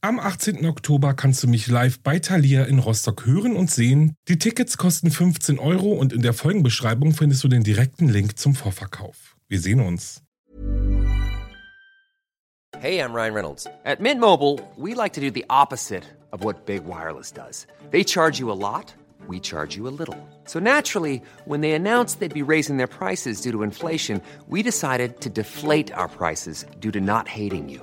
Am 18. Oktober kannst du mich live bei Thalia in Rostock hören und sehen. Die Tickets kosten 15 Euro und in der Folgenbeschreibung findest du den direkten Link zum Vorverkauf. Wir sehen uns. Hey, I'm Ryan Reynolds. At Mint Mobile, we like to do the opposite of what Big Wireless does. They charge you a lot, we charge you a little. So naturally, when they announced they'd be raising their prices due to inflation, we decided to deflate our prices due to not hating you.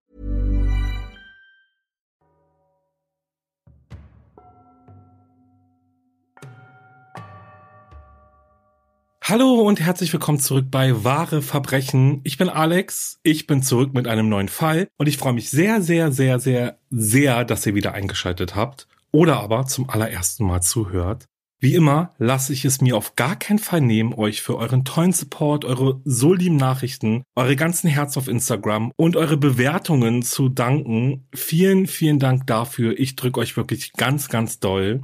Hallo und herzlich willkommen zurück bei Wahre Verbrechen. Ich bin Alex, ich bin zurück mit einem neuen Fall und ich freue mich sehr, sehr, sehr, sehr, sehr, dass ihr wieder eingeschaltet habt oder aber zum allerersten Mal zuhört. Wie immer lasse ich es mir auf gar keinen Fall nehmen, euch für euren tollen Support, eure so lieben Nachrichten, eure ganzen Herz auf Instagram und eure Bewertungen zu danken. Vielen, vielen Dank dafür. Ich drücke euch wirklich ganz, ganz doll.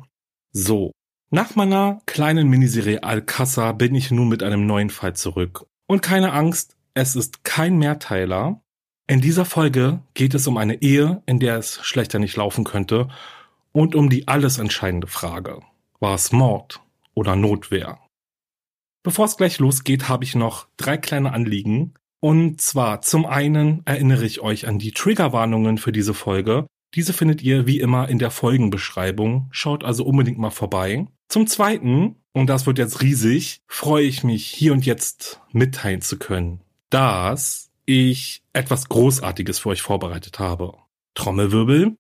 So, nach meiner kleinen Miniserie Alcassa bin ich nun mit einem neuen Fall zurück. Und keine Angst, es ist kein Mehrteiler. In dieser Folge geht es um eine Ehe, in der es schlechter nicht laufen könnte und um die alles entscheidende Frage. War es Mord oder Notwehr? Bevor es gleich losgeht, habe ich noch drei kleine Anliegen. Und zwar zum einen erinnere ich euch an die Triggerwarnungen für diese Folge. Diese findet ihr wie immer in der Folgenbeschreibung. Schaut also unbedingt mal vorbei. Zum zweiten, und das wird jetzt riesig, freue ich mich hier und jetzt mitteilen zu können, dass ich etwas Großartiges für euch vorbereitet habe. Trommelwirbel.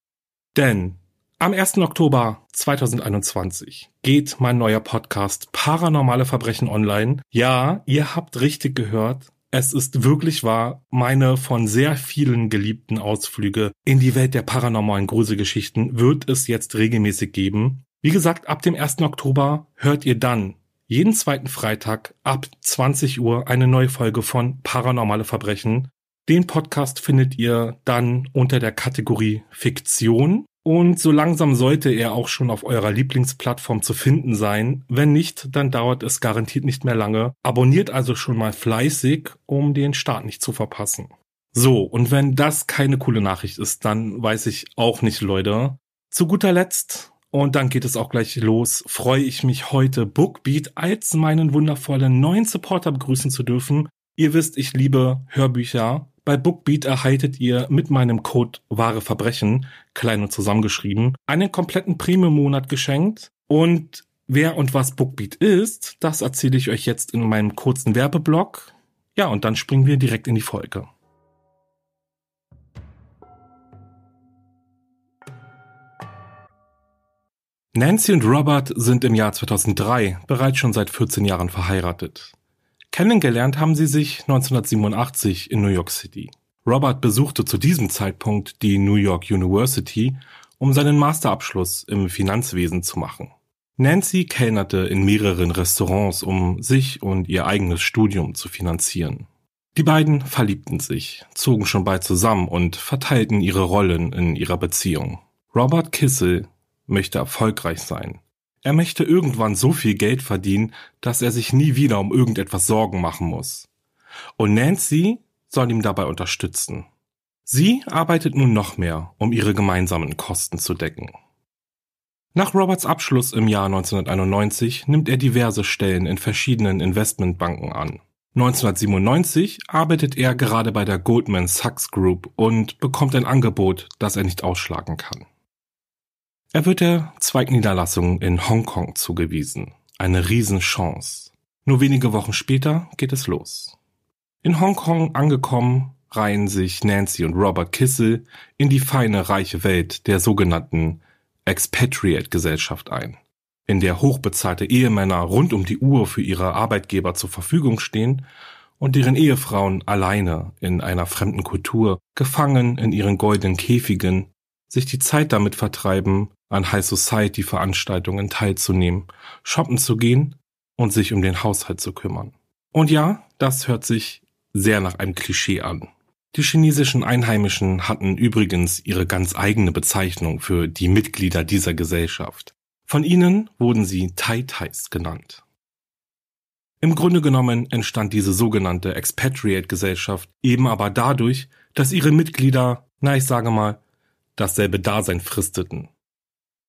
Denn am 1. Oktober 2021 geht mein neuer Podcast Paranormale Verbrechen online. Ja, ihr habt richtig gehört. Es ist wirklich wahr, meine von sehr vielen geliebten Ausflüge in die Welt der paranormalen Gruselgeschichten wird es jetzt regelmäßig geben. Wie gesagt, ab dem 1. Oktober hört ihr dann jeden zweiten Freitag ab 20 Uhr eine neue Folge von Paranormale Verbrechen. Den Podcast findet ihr dann unter der Kategorie Fiktion und so langsam sollte er auch schon auf eurer Lieblingsplattform zu finden sein. Wenn nicht, dann dauert es garantiert nicht mehr lange. Abonniert also schon mal fleißig, um den Start nicht zu verpassen. So, und wenn das keine coole Nachricht ist, dann weiß ich auch nicht, Leute. Zu guter Letzt, und dann geht es auch gleich los, freue ich mich heute Bookbeat als meinen wundervollen neuen Supporter begrüßen zu dürfen. Ihr wisst, ich liebe Hörbücher bei Bookbeat erhaltet ihr mit meinem Code Wahre Verbrechen, klein und zusammengeschrieben, einen kompletten Premium-Monat geschenkt. Und wer und was Bookbeat ist, das erzähle ich euch jetzt in meinem kurzen Werbeblock. Ja, und dann springen wir direkt in die Folge. Nancy und Robert sind im Jahr 2003 bereits schon seit 14 Jahren verheiratet. Kennengelernt haben sie sich 1987 in New York City. Robert besuchte zu diesem Zeitpunkt die New York University, um seinen Masterabschluss im Finanzwesen zu machen. Nancy kellnerte in mehreren Restaurants, um sich und ihr eigenes Studium zu finanzieren. Die beiden verliebten sich, zogen schon bald zusammen und verteilten ihre Rollen in ihrer Beziehung. Robert Kissel möchte erfolgreich sein. Er möchte irgendwann so viel Geld verdienen, dass er sich nie wieder um irgendetwas Sorgen machen muss. Und Nancy soll ihm dabei unterstützen. Sie arbeitet nun noch mehr, um ihre gemeinsamen Kosten zu decken. Nach Roberts Abschluss im Jahr 1991 nimmt er diverse Stellen in verschiedenen Investmentbanken an. 1997 arbeitet er gerade bei der Goldman Sachs Group und bekommt ein Angebot, das er nicht ausschlagen kann. Er wird der Zweigniederlassung in Hongkong zugewiesen. Eine Riesenchance. Nur wenige Wochen später geht es los. In Hongkong angekommen, reihen sich Nancy und Robert Kissel in die feine, reiche Welt der sogenannten Expatriate-Gesellschaft ein, in der hochbezahlte Ehemänner rund um die Uhr für ihre Arbeitgeber zur Verfügung stehen und deren Ehefrauen alleine in einer fremden Kultur, gefangen in ihren goldenen Käfigen, sich die Zeit damit vertreiben, an High Society Veranstaltungen teilzunehmen, shoppen zu gehen und sich um den Haushalt zu kümmern. Und ja, das hört sich sehr nach einem Klischee an. Die chinesischen Einheimischen hatten übrigens ihre ganz eigene Bezeichnung für die Mitglieder dieser Gesellschaft. Von ihnen wurden sie Tai Tais genannt. Im Grunde genommen entstand diese sogenannte Expatriate-Gesellschaft eben aber dadurch, dass ihre Mitglieder, na ich sage mal, dasselbe Dasein fristeten.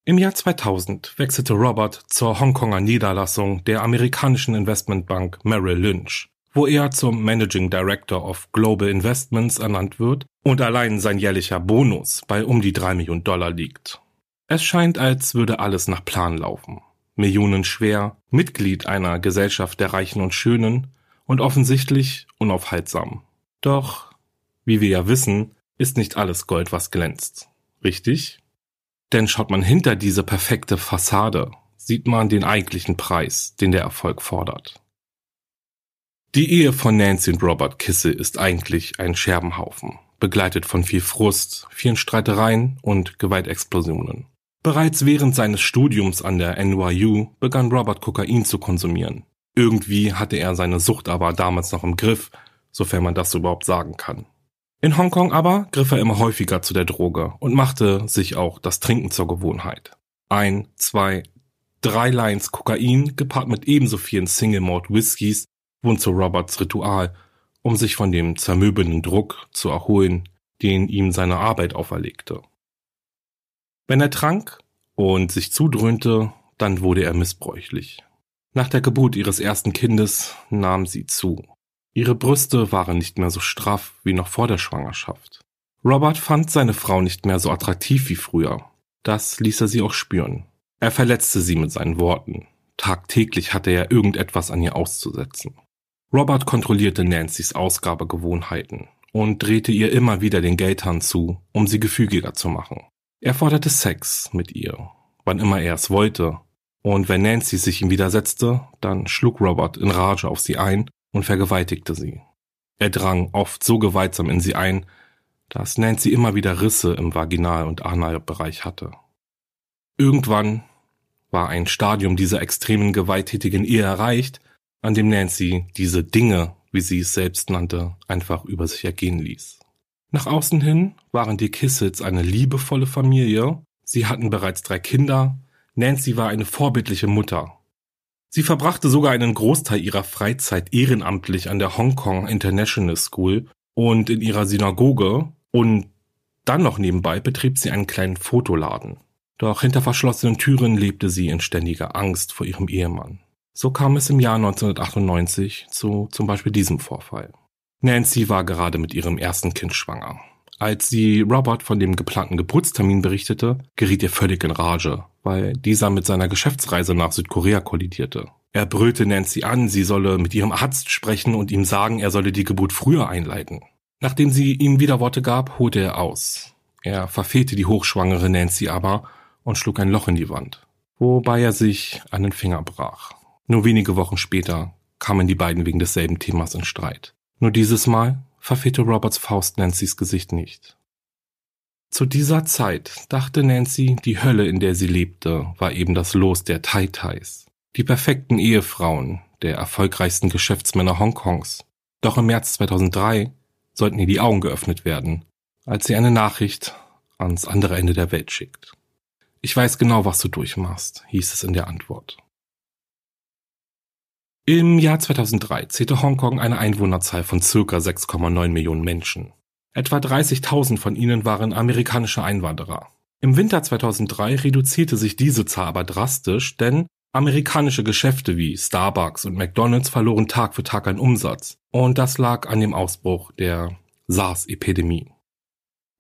Im Jahr 2000 wechselte Robert zur Hongkonger Niederlassung der amerikanischen Investmentbank Merrill Lynch, wo er zum Managing Director of Global Investments ernannt wird und allein sein jährlicher Bonus bei um die drei Millionen Dollar liegt. Es scheint, als würde alles nach Plan laufen. Millionen schwer, Mitglied einer Gesellschaft der Reichen und Schönen und offensichtlich unaufhaltsam. Doch, wie wir ja wissen, ist nicht alles Gold, was glänzt. Richtig? Denn schaut man hinter diese perfekte Fassade, sieht man den eigentlichen Preis, den der Erfolg fordert. Die Ehe von Nancy und Robert Kissel ist eigentlich ein Scherbenhaufen, begleitet von viel Frust, vielen Streitereien und Gewaltexplosionen. Bereits während seines Studiums an der NYU begann Robert Kokain zu konsumieren. Irgendwie hatte er seine Sucht aber damals noch im Griff, sofern man das überhaupt sagen kann. In Hongkong aber griff er immer häufiger zu der Droge und machte sich auch das Trinken zur Gewohnheit. Ein, zwei, drei Lines Kokain gepaart mit ebenso vielen Single Malt Whiskys wurden zu Roberts Ritual, um sich von dem zermöbelnden Druck zu erholen, den ihm seine Arbeit auferlegte. Wenn er trank und sich zudröhnte, dann wurde er missbräuchlich. Nach der Geburt ihres ersten Kindes nahm sie zu. Ihre Brüste waren nicht mehr so straff wie noch vor der Schwangerschaft. Robert fand seine Frau nicht mehr so attraktiv wie früher. Das ließ er sie auch spüren. Er verletzte sie mit seinen Worten. Tagtäglich hatte er irgendetwas an ihr auszusetzen. Robert kontrollierte Nancy's Ausgabegewohnheiten und drehte ihr immer wieder den Geldhahn zu, um sie gefügiger zu machen. Er forderte Sex mit ihr, wann immer er es wollte, und wenn Nancy sich ihm widersetzte, dann schlug Robert in Rage auf sie ein und vergewaltigte sie. Er drang oft so gewaltsam in sie ein, dass Nancy immer wieder Risse im Vaginal- und Analbereich hatte. Irgendwann war ein Stadium dieser extremen gewalttätigen Ehe erreicht, an dem Nancy diese Dinge, wie sie es selbst nannte, einfach über sich ergehen ließ. Nach außen hin waren die Kissels eine liebevolle Familie, sie hatten bereits drei Kinder, Nancy war eine vorbildliche Mutter Sie verbrachte sogar einen Großteil ihrer Freizeit ehrenamtlich an der Hong Kong International School und in ihrer Synagoge und dann noch nebenbei betrieb sie einen kleinen Fotoladen. Doch hinter verschlossenen Türen lebte sie in ständiger Angst vor ihrem Ehemann. So kam es im Jahr 1998 zu zum Beispiel diesem Vorfall. Nancy war gerade mit ihrem ersten Kind schwanger. Als sie Robert von dem geplanten Geburtstermin berichtete, geriet er völlig in Rage, weil dieser mit seiner Geschäftsreise nach Südkorea kollidierte. Er brüllte Nancy an, sie solle mit ihrem Arzt sprechen und ihm sagen, er solle die Geburt früher einleiten. Nachdem sie ihm wieder Worte gab, holte er aus. Er verfehlte die hochschwangere Nancy aber und schlug ein Loch in die Wand, wobei er sich einen Finger brach. Nur wenige Wochen später kamen die beiden wegen desselben Themas in Streit. Nur dieses Mal verfehlte Roberts Faust Nancy's Gesicht nicht. Zu dieser Zeit dachte Nancy, die Hölle, in der sie lebte, war eben das Los der Tai-Tais, die perfekten Ehefrauen der erfolgreichsten Geschäftsmänner Hongkongs. Doch im März 2003 sollten ihr die Augen geöffnet werden, als sie eine Nachricht ans andere Ende der Welt schickt. Ich weiß genau, was du durchmachst, hieß es in der Antwort. Im Jahr 2003 zählte Hongkong eine Einwohnerzahl von circa 6,9 Millionen Menschen. Etwa 30.000 von ihnen waren amerikanische Einwanderer. Im Winter 2003 reduzierte sich diese Zahl aber drastisch, denn amerikanische Geschäfte wie Starbucks und McDonald's verloren Tag für Tag an Umsatz. Und das lag an dem Ausbruch der SARS-Epidemie.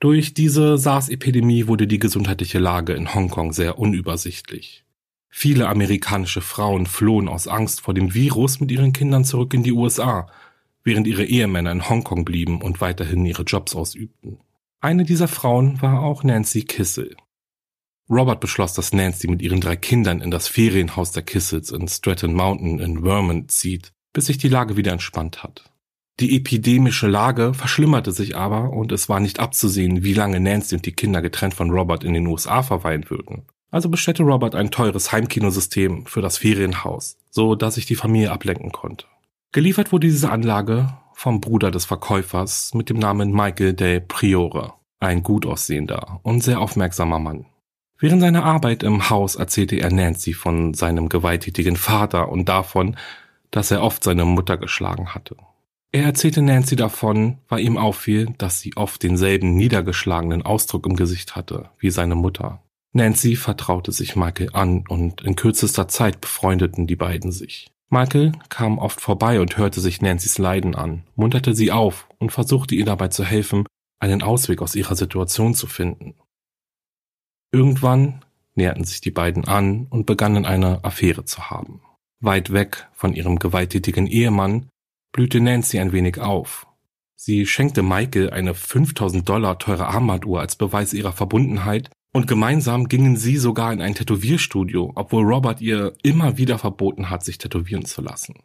Durch diese SARS-Epidemie wurde die gesundheitliche Lage in Hongkong sehr unübersichtlich. Viele amerikanische Frauen flohen aus Angst vor dem Virus mit ihren Kindern zurück in die USA, während ihre Ehemänner in Hongkong blieben und weiterhin ihre Jobs ausübten. Eine dieser Frauen war auch Nancy Kissel. Robert beschloss, dass Nancy mit ihren drei Kindern in das Ferienhaus der Kissels in Stratton Mountain in Vermont zieht, bis sich die Lage wieder entspannt hat. Die epidemische Lage verschlimmerte sich aber und es war nicht abzusehen, wie lange Nancy und die Kinder getrennt von Robert in den USA verweilen würden. Also bestellte Robert ein teures Heimkinosystem für das Ferienhaus, so dass sich die Familie ablenken konnte. Geliefert wurde diese Anlage vom Bruder des Verkäufers mit dem Namen Michael Del Priore, ein gut aussehender und sehr aufmerksamer Mann. Während seiner Arbeit im Haus erzählte er Nancy von seinem gewalttätigen Vater und davon, dass er oft seine Mutter geschlagen hatte. Er erzählte Nancy davon, weil ihm auffiel, dass sie oft denselben niedergeschlagenen Ausdruck im Gesicht hatte wie seine Mutter. Nancy vertraute sich Michael an und in kürzester Zeit befreundeten die beiden sich. Michael kam oft vorbei und hörte sich Nancy's Leiden an, munterte sie auf und versuchte ihr dabei zu helfen, einen Ausweg aus ihrer Situation zu finden. Irgendwann näherten sich die beiden an und begannen eine Affäre zu haben. Weit weg von ihrem gewalttätigen Ehemann blühte Nancy ein wenig auf. Sie schenkte Michael eine 5000 Dollar teure Armbanduhr als Beweis ihrer Verbundenheit und gemeinsam gingen sie sogar in ein Tätowierstudio, obwohl Robert ihr immer wieder verboten hat, sich tätowieren zu lassen.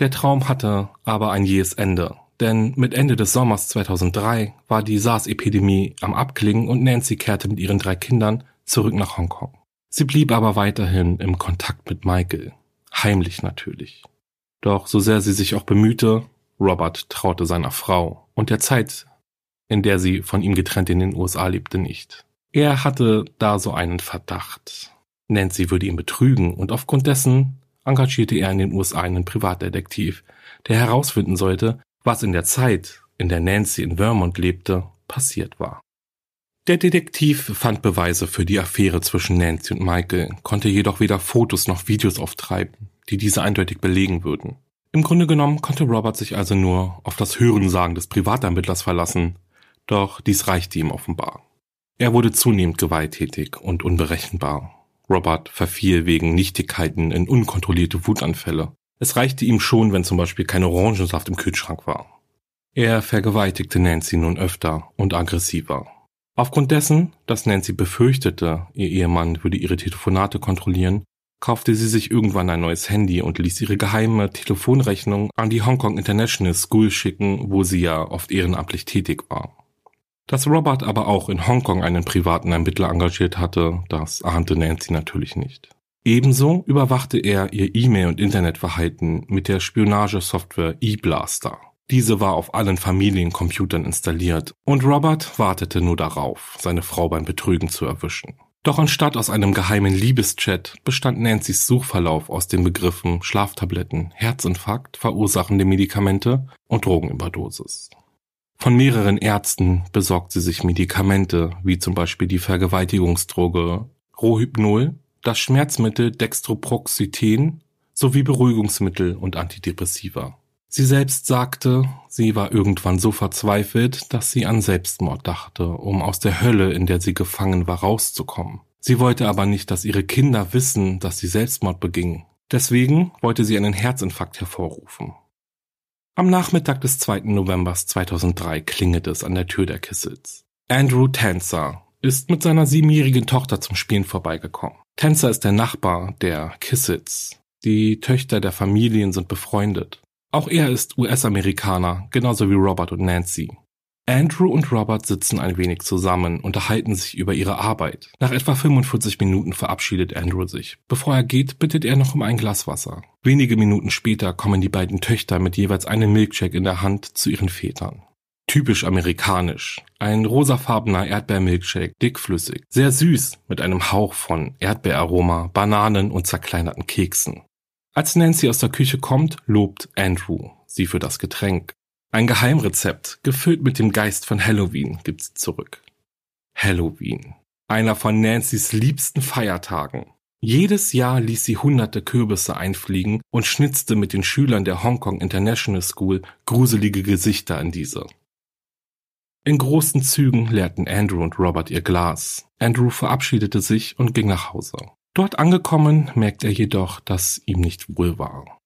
Der Traum hatte aber ein jähes Ende, denn mit Ende des Sommers 2003 war die SARS-Epidemie am Abklingen und Nancy kehrte mit ihren drei Kindern zurück nach Hongkong. Sie blieb aber weiterhin im Kontakt mit Michael, heimlich natürlich. Doch so sehr sie sich auch bemühte, Robert traute seiner Frau und der Zeit, in der sie von ihm getrennt in den USA lebte, nicht. Er hatte da so einen Verdacht. Nancy würde ihn betrügen und aufgrund dessen engagierte er in den USA einen Privatdetektiv, der herausfinden sollte, was in der Zeit, in der Nancy in Vermont lebte, passiert war. Der Detektiv fand Beweise für die Affäre zwischen Nancy und Michael, konnte jedoch weder Fotos noch Videos auftreiben die diese eindeutig belegen würden. Im Grunde genommen konnte Robert sich also nur auf das Hörensagen des Privatermittlers verlassen, doch dies reichte ihm offenbar. Er wurde zunehmend gewalttätig und unberechenbar. Robert verfiel wegen Nichtigkeiten in unkontrollierte Wutanfälle. Es reichte ihm schon, wenn zum Beispiel kein Orangensaft im Kühlschrank war. Er vergewaltigte Nancy nun öfter und aggressiver. Aufgrund dessen, dass Nancy befürchtete, ihr Ehemann würde ihre Telefonate kontrollieren, kaufte sie sich irgendwann ein neues Handy und ließ ihre geheime Telefonrechnung an die Hong Kong International School schicken, wo sie ja oft ehrenamtlich tätig war. Dass Robert aber auch in Hongkong einen privaten Ermittler engagiert hatte, das ahnte Nancy natürlich nicht. Ebenso überwachte er ihr E-Mail- und Internetverhalten mit der Spionagesoftware eBlaster. Diese war auf allen Familiencomputern installiert und Robert wartete nur darauf, seine Frau beim Betrügen zu erwischen. Doch anstatt aus einem geheimen Liebeschat bestand Nancy's Suchverlauf aus den Begriffen Schlaftabletten, Herzinfarkt, verursachende Medikamente und Drogenüberdosis. Von mehreren Ärzten besorgt sie sich Medikamente, wie zum Beispiel die Vergewaltigungsdroge Rohypnol, das Schmerzmittel Dextroproxethen sowie Beruhigungsmittel und Antidepressiva. Sie selbst sagte, sie war irgendwann so verzweifelt, dass sie an Selbstmord dachte, um aus der Hölle, in der sie gefangen war, rauszukommen. Sie wollte aber nicht, dass ihre Kinder wissen, dass sie Selbstmord beging. Deswegen wollte sie einen Herzinfarkt hervorrufen. Am Nachmittag des 2. November 2003 klingelt es an der Tür der Kissels. Andrew Tanzer ist mit seiner siebenjährigen Tochter zum Spielen vorbeigekommen. Tanzer ist der Nachbar der Kissels. Die Töchter der Familien sind befreundet. Auch er ist US-Amerikaner, genauso wie Robert und Nancy. Andrew und Robert sitzen ein wenig zusammen, unterhalten sich über ihre Arbeit. Nach etwa 45 Minuten verabschiedet Andrew sich. Bevor er geht, bittet er noch um ein Glas Wasser. Wenige Minuten später kommen die beiden Töchter mit jeweils einem Milkshake in der Hand zu ihren Vätern. Typisch amerikanisch. Ein rosafarbener Erdbeermilkshake, dickflüssig, sehr süß, mit einem Hauch von Erdbeeraroma, Bananen und zerkleinerten Keksen. Als Nancy aus der Küche kommt, lobt Andrew sie für das Getränk. Ein Geheimrezept, gefüllt mit dem Geist von Halloween, gibt sie zurück. Halloween. Einer von Nancy's liebsten Feiertagen. Jedes Jahr ließ sie hunderte Kürbisse einfliegen und schnitzte mit den Schülern der Hong Kong International School gruselige Gesichter in diese. In großen Zügen leerten Andrew und Robert ihr Glas. Andrew verabschiedete sich und ging nach Hause. Dort angekommen, merkt er jedoch, dass ihm nicht wohl war.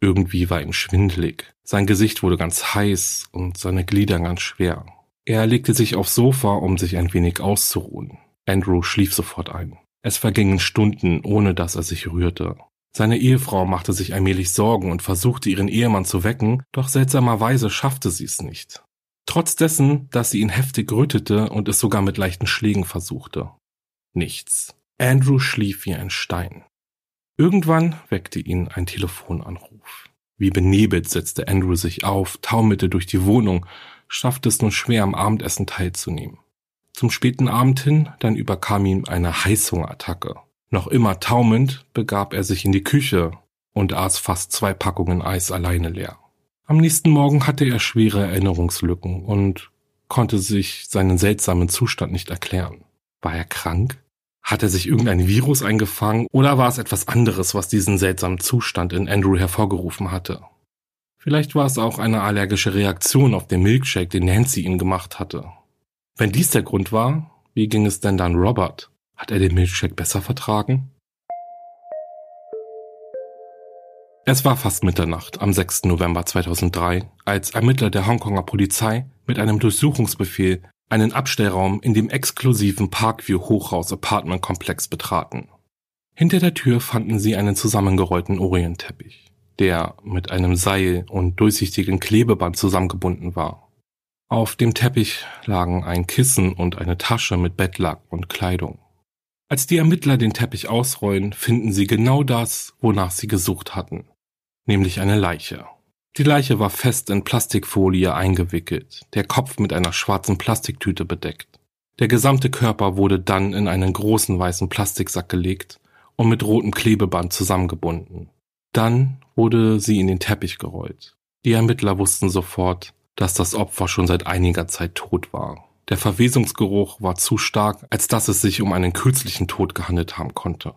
Irgendwie war ihm schwindelig. Sein Gesicht wurde ganz heiß und seine Glieder ganz schwer. Er legte sich aufs Sofa, um sich ein wenig auszuruhen. Andrew schlief sofort ein. Es vergingen Stunden, ohne dass er sich rührte. Seine Ehefrau machte sich allmählich Sorgen und versuchte ihren Ehemann zu wecken, doch seltsamerweise schaffte sie es nicht. Trotz dessen, dass sie ihn heftig rüttete und es sogar mit leichten Schlägen versuchte. Nichts. Andrew schlief wie ein Stein. Irgendwann weckte ihn ein Telefonanruf. Wie benebelt setzte Andrew sich auf, taumelte durch die Wohnung, schaffte es nur schwer am Abendessen teilzunehmen. Zum späten Abend hin, dann überkam ihm eine Heißhungerattacke. Noch immer taumelnd begab er sich in die Küche und aß fast zwei Packungen Eis alleine leer. Am nächsten Morgen hatte er schwere Erinnerungslücken und konnte sich seinen seltsamen Zustand nicht erklären. War er krank? Hat er sich irgendein Virus eingefangen oder war es etwas anderes, was diesen seltsamen Zustand in Andrew hervorgerufen hatte? Vielleicht war es auch eine allergische Reaktion auf den Milkshake, den Nancy ihm gemacht hatte. Wenn dies der Grund war, wie ging es denn dann Robert? Hat er den Milkshake besser vertragen? Es war fast Mitternacht am 6. November 2003, als Ermittler der Hongkonger Polizei mit einem Durchsuchungsbefehl einen Abstellraum in dem exklusiven Parkview Hochhaus Apartment Komplex betraten. Hinter der Tür fanden sie einen zusammengerollten Orientteppich der mit einem Seil und durchsichtigen Klebeband zusammengebunden war. Auf dem Teppich lagen ein Kissen und eine Tasche mit Bettlack und Kleidung. Als die Ermittler den Teppich ausrollen, finden sie genau das, wonach sie gesucht hatten, nämlich eine Leiche. Die Leiche war fest in Plastikfolie eingewickelt, der Kopf mit einer schwarzen Plastiktüte bedeckt. Der gesamte Körper wurde dann in einen großen weißen Plastiksack gelegt und mit rotem Klebeband zusammengebunden. Dann wurde sie in den Teppich gerollt. Die Ermittler wussten sofort, dass das Opfer schon seit einiger Zeit tot war. Der Verwesungsgeruch war zu stark, als dass es sich um einen kürzlichen Tod gehandelt haben konnte.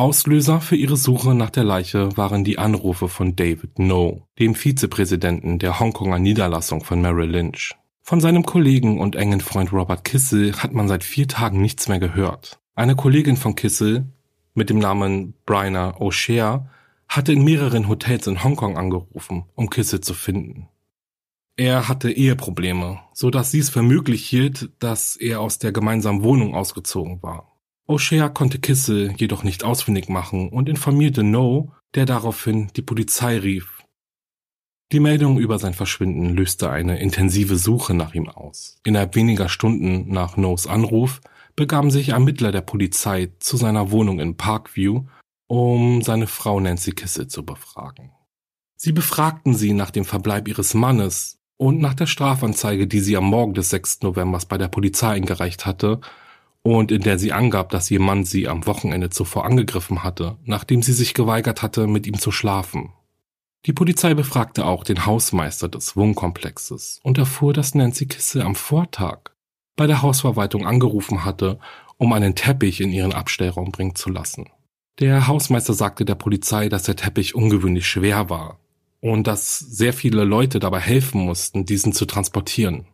Auslöser für ihre Suche nach der Leiche waren die Anrufe von David No, dem Vizepräsidenten der Hongkonger Niederlassung von Merrill Lynch. Von seinem Kollegen und engen Freund Robert Kissel hat man seit vier Tagen nichts mehr gehört. Eine Kollegin von Kissel mit dem Namen Bryna O'Shea hatte in mehreren Hotels in Hongkong angerufen, um Kisse zu finden. Er hatte Eheprobleme, so dass sie es für möglich hielt, dass er aus der gemeinsamen Wohnung ausgezogen war. O'Shea konnte Kisse jedoch nicht ausfindig machen und informierte No, der daraufhin die Polizei rief. Die Meldung über sein Verschwinden löste eine intensive Suche nach ihm aus. Innerhalb weniger Stunden nach No's Anruf begaben sich Ermittler der Polizei zu seiner Wohnung in Parkview um seine Frau Nancy Kissel zu befragen. Sie befragten sie nach dem Verbleib ihres Mannes und nach der Strafanzeige, die sie am Morgen des 6. Novembers bei der Polizei eingereicht hatte und in der sie angab, dass ihr Mann sie am Wochenende zuvor angegriffen hatte, nachdem sie sich geweigert hatte, mit ihm zu schlafen. Die Polizei befragte auch den Hausmeister des Wohnkomplexes und erfuhr, dass Nancy Kissel am Vortag bei der Hausverwaltung angerufen hatte, um einen Teppich in ihren Abstellraum bringen zu lassen. Der Hausmeister sagte der Polizei, dass der Teppich ungewöhnlich schwer war und dass sehr viele Leute dabei helfen mussten, diesen zu transportieren.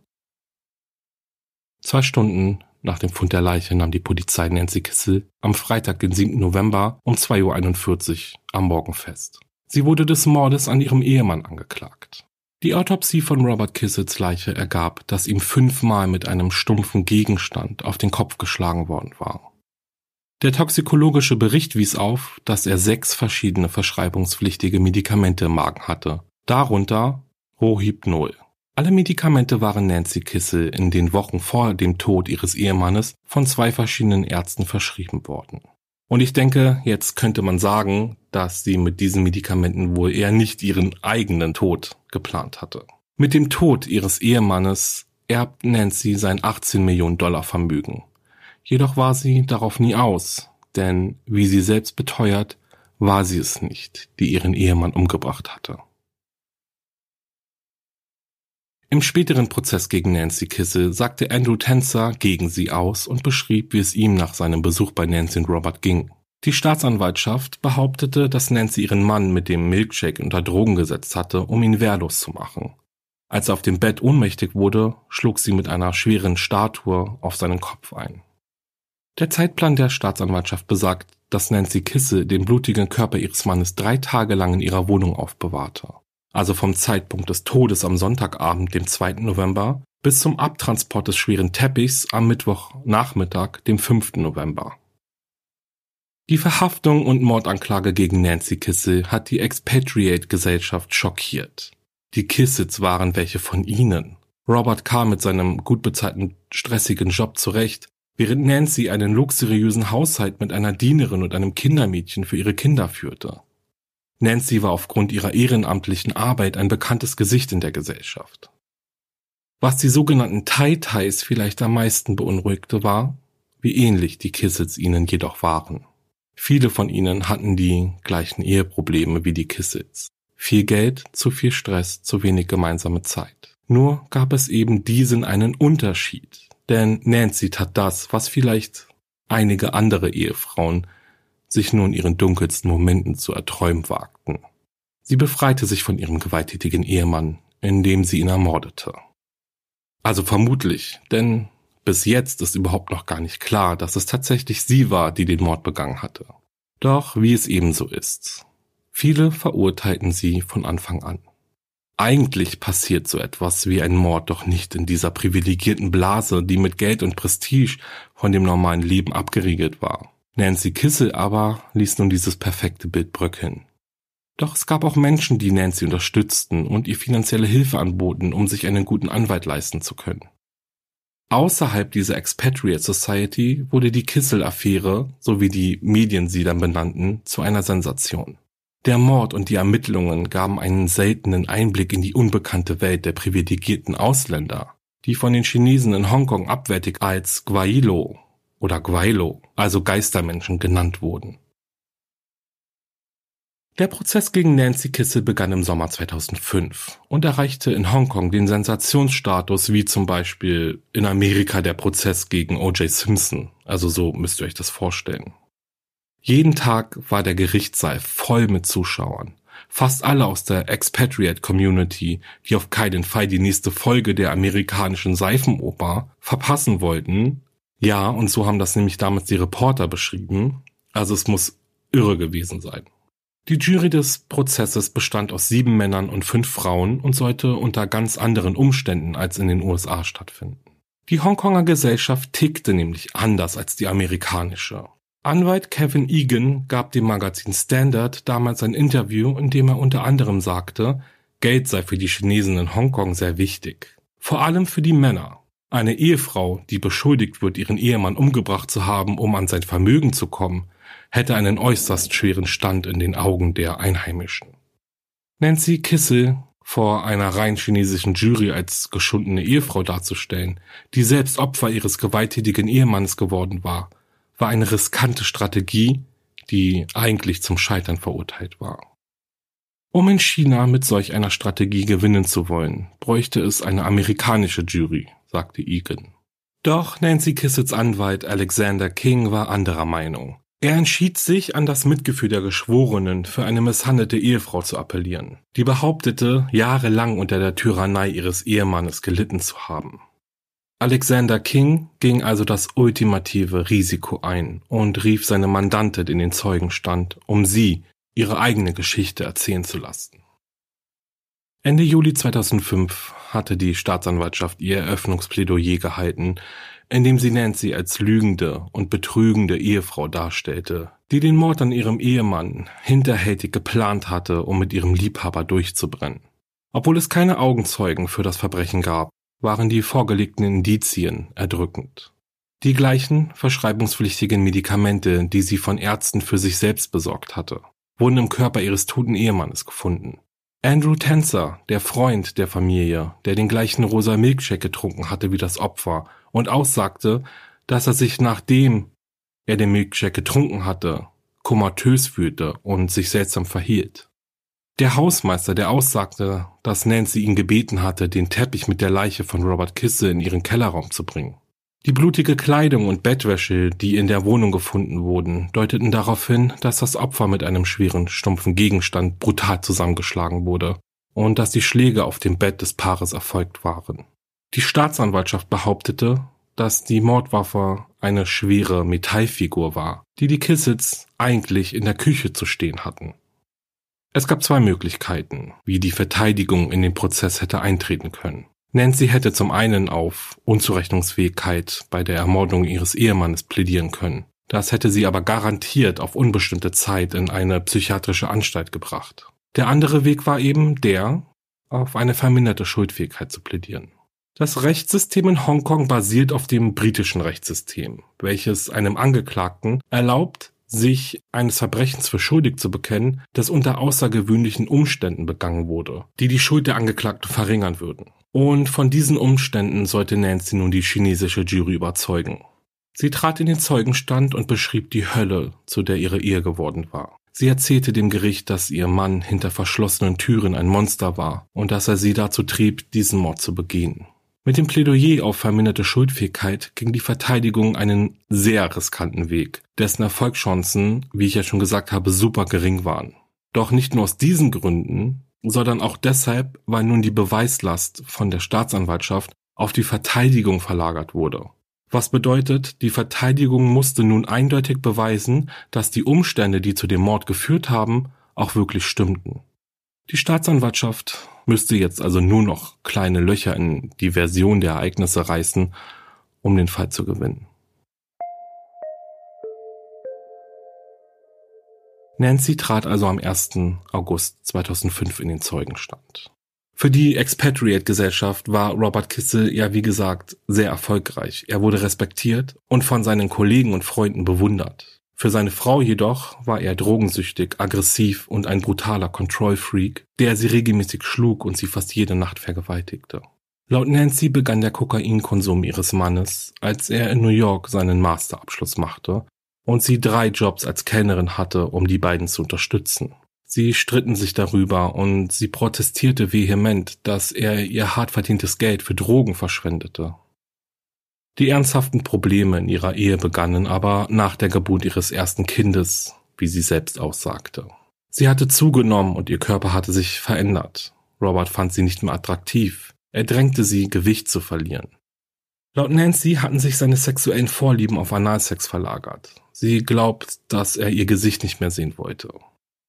Zwei Stunden nach dem Fund der Leiche nahm die Polizei Nancy Kissel am Freitag, den 7. November um 2.41 Uhr am Morgen fest. Sie wurde des Mordes an ihrem Ehemann angeklagt. Die Autopsie von Robert Kissels Leiche ergab, dass ihm fünfmal mit einem stumpfen Gegenstand auf den Kopf geschlagen worden war. Der toxikologische Bericht wies auf, dass er sechs verschiedene verschreibungspflichtige Medikamente im Magen hatte, darunter Rohypnol. Alle Medikamente waren Nancy Kissel in den Wochen vor dem Tod ihres Ehemannes von zwei verschiedenen Ärzten verschrieben worden. Und ich denke, jetzt könnte man sagen, dass sie mit diesen Medikamenten wohl eher nicht ihren eigenen Tod geplant hatte. Mit dem Tod ihres Ehemannes erbt Nancy sein 18 Millionen Dollar Vermögen. Jedoch war sie darauf nie aus, denn wie sie selbst beteuert, war sie es nicht, die ihren Ehemann umgebracht hatte. Im späteren Prozess gegen Nancy Kissel sagte Andrew Tenzer gegen sie aus und beschrieb, wie es ihm nach seinem Besuch bei Nancy und Robert ging. Die Staatsanwaltschaft behauptete, dass Nancy ihren Mann mit dem Milkshake unter Drogen gesetzt hatte, um ihn wehrlos zu machen. Als er auf dem Bett ohnmächtig wurde, schlug sie mit einer schweren Statue auf seinen Kopf ein. Der Zeitplan der Staatsanwaltschaft besagt, dass Nancy Kisse den blutigen Körper ihres Mannes drei Tage lang in ihrer Wohnung aufbewahrte. Also vom Zeitpunkt des Todes am Sonntagabend, dem 2. November, bis zum Abtransport des schweren Teppichs am Mittwochnachmittag, dem 5. November. Die Verhaftung und Mordanklage gegen Nancy Kissel hat die Expatriate-Gesellschaft schockiert. Die Kissits waren welche von ihnen. Robert kam mit seinem gut bezahlten, stressigen Job zurecht, während Nancy einen luxuriösen Haushalt mit einer Dienerin und einem Kindermädchen für ihre Kinder führte. Nancy war aufgrund ihrer ehrenamtlichen Arbeit ein bekanntes Gesicht in der Gesellschaft. Was die sogenannten Tai-Tais vielleicht am meisten beunruhigte war, wie ähnlich die Kissits ihnen jedoch waren. Viele von ihnen hatten die gleichen Eheprobleme wie die Kissits. Viel Geld, zu viel Stress, zu wenig gemeinsame Zeit. Nur gab es eben diesen einen Unterschied. Denn Nancy tat das, was vielleicht einige andere Ehefrauen sich nur in ihren dunkelsten Momenten zu erträumen wagten. Sie befreite sich von ihrem gewalttätigen Ehemann, indem sie ihn ermordete. Also vermutlich, denn bis jetzt ist überhaupt noch gar nicht klar, dass es tatsächlich sie war, die den Mord begangen hatte. Doch wie es ebenso ist. Viele verurteilten sie von Anfang an. Eigentlich passiert so etwas wie ein Mord doch nicht in dieser privilegierten Blase, die mit Geld und Prestige von dem normalen Leben abgeriegelt war. Nancy Kissel aber ließ nun dieses perfekte Bild bröckeln. Doch es gab auch Menschen, die Nancy unterstützten und ihr finanzielle Hilfe anboten, um sich einen guten Anwalt leisten zu können. Außerhalb dieser Expatriate Society wurde die Kissel-Affäre, so wie die Medien sie dann benannten, zu einer Sensation. Der Mord und die Ermittlungen gaben einen seltenen Einblick in die unbekannte Welt der privilegierten Ausländer, die von den Chinesen in Hongkong abwertig als Guailo oder Guailo, also Geistermenschen, genannt wurden. Der Prozess gegen Nancy Kissel begann im Sommer 2005 und erreichte in Hongkong den Sensationsstatus wie zum Beispiel in Amerika der Prozess gegen O.J. Simpson. Also so müsst ihr euch das vorstellen. Jeden Tag war der Gerichtssaal voll mit Zuschauern. Fast alle aus der Expatriate Community, die auf keinen Fall die nächste Folge der amerikanischen Seifenoper verpassen wollten. Ja, und so haben das nämlich damals die Reporter beschrieben. Also es muss irre gewesen sein. Die Jury des Prozesses bestand aus sieben Männern und fünf Frauen und sollte unter ganz anderen Umständen als in den USA stattfinden. Die Hongkonger Gesellschaft tickte nämlich anders als die amerikanische. Anwalt Kevin Egan gab dem Magazin Standard damals ein Interview, in dem er unter anderem sagte, Geld sei für die Chinesen in Hongkong sehr wichtig. Vor allem für die Männer. Eine Ehefrau, die beschuldigt wird, ihren Ehemann umgebracht zu haben, um an sein Vermögen zu kommen, hätte einen äußerst schweren Stand in den Augen der Einheimischen. Nancy Kissel vor einer rein chinesischen Jury als geschundene Ehefrau darzustellen, die selbst Opfer ihres gewalttätigen Ehemannes geworden war, war eine riskante Strategie, die eigentlich zum Scheitern verurteilt war. Um in China mit solch einer Strategie gewinnen zu wollen, bräuchte es eine amerikanische Jury, sagte Egan. Doch Nancy Kissets Anwalt Alexander King war anderer Meinung. Er entschied sich, an das Mitgefühl der Geschworenen für eine misshandelte Ehefrau zu appellieren, die behauptete, jahrelang unter der Tyrannei ihres Ehemannes gelitten zu haben. Alexander King ging also das ultimative Risiko ein und rief seine Mandantin in den Zeugenstand, um sie ihre eigene Geschichte erzählen zu lassen. Ende Juli 2005 hatte die Staatsanwaltschaft ihr Eröffnungsplädoyer gehalten, in dem sie Nancy als lügende und betrügende Ehefrau darstellte, die den Mord an ihrem Ehemann hinterhältig geplant hatte, um mit ihrem Liebhaber durchzubrennen. Obwohl es keine Augenzeugen für das Verbrechen gab, waren die vorgelegten Indizien erdrückend. Die gleichen verschreibungspflichtigen Medikamente, die sie von Ärzten für sich selbst besorgt hatte, wurden im Körper ihres toten Ehemannes gefunden. Andrew Tenzer, der Freund der Familie, der den gleichen rosa Milkshake getrunken hatte wie das Opfer und aussagte, dass er sich nachdem er den Milkshake getrunken hatte, komatös fühlte und sich seltsam verhielt. Der Hausmeister, der aussagte, dass Nancy ihn gebeten hatte, den Teppich mit der Leiche von Robert Kisse in ihren Kellerraum zu bringen. Die blutige Kleidung und Bettwäsche, die in der Wohnung gefunden wurden, deuteten darauf hin, dass das Opfer mit einem schweren, stumpfen Gegenstand brutal zusammengeschlagen wurde und dass die Schläge auf dem Bett des Paares erfolgt waren. Die Staatsanwaltschaft behauptete, dass die Mordwaffe eine schwere Metallfigur war, die die Kissits eigentlich in der Küche zu stehen hatten. Es gab zwei Möglichkeiten, wie die Verteidigung in den Prozess hätte eintreten können. Nancy hätte zum einen auf Unzurechnungsfähigkeit bei der Ermordung ihres Ehemannes plädieren können. Das hätte sie aber garantiert auf unbestimmte Zeit in eine psychiatrische Anstalt gebracht. Der andere Weg war eben der, auf eine verminderte Schuldfähigkeit zu plädieren. Das Rechtssystem in Hongkong basiert auf dem britischen Rechtssystem, welches einem Angeklagten erlaubt, sich eines Verbrechens für schuldig zu bekennen, das unter außergewöhnlichen Umständen begangen wurde, die die Schuld der Angeklagten verringern würden. Und von diesen Umständen sollte Nancy nun die chinesische Jury überzeugen. Sie trat in den Zeugenstand und beschrieb die Hölle, zu der ihre Ehe geworden war. Sie erzählte dem Gericht, dass ihr Mann hinter verschlossenen Türen ein Monster war und dass er sie dazu trieb, diesen Mord zu begehen. Mit dem Plädoyer auf verminderte Schuldfähigkeit ging die Verteidigung einen sehr riskanten Weg, dessen Erfolgschancen, wie ich ja schon gesagt habe, super gering waren. Doch nicht nur aus diesen Gründen, sondern auch deshalb, weil nun die Beweislast von der Staatsanwaltschaft auf die Verteidigung verlagert wurde. Was bedeutet, die Verteidigung musste nun eindeutig beweisen, dass die Umstände, die zu dem Mord geführt haben, auch wirklich stimmten. Die Staatsanwaltschaft müsste jetzt also nur noch kleine Löcher in die Version der Ereignisse reißen, um den Fall zu gewinnen. Nancy trat also am 1. August 2005 in den Zeugenstand. Für die Expatriate-Gesellschaft war Robert Kissel ja wie gesagt sehr erfolgreich. Er wurde respektiert und von seinen Kollegen und Freunden bewundert. Für seine Frau jedoch war er drogensüchtig, aggressiv und ein brutaler Control-Freak, der sie regelmäßig schlug und sie fast jede Nacht vergewaltigte. Laut Nancy begann der Kokainkonsum ihres Mannes, als er in New York seinen Masterabschluss machte und sie drei Jobs als Kellnerin hatte, um die beiden zu unterstützen. Sie stritten sich darüber und sie protestierte vehement, dass er ihr hart verdientes Geld für Drogen verschwendete. Die ernsthaften Probleme in ihrer Ehe begannen aber nach der Geburt ihres ersten Kindes, wie sie selbst aussagte. Sie hatte zugenommen und ihr Körper hatte sich verändert. Robert fand sie nicht mehr attraktiv. Er drängte sie, Gewicht zu verlieren. Laut Nancy hatten sich seine sexuellen Vorlieben auf Analsex verlagert. Sie glaubt, dass er ihr Gesicht nicht mehr sehen wollte.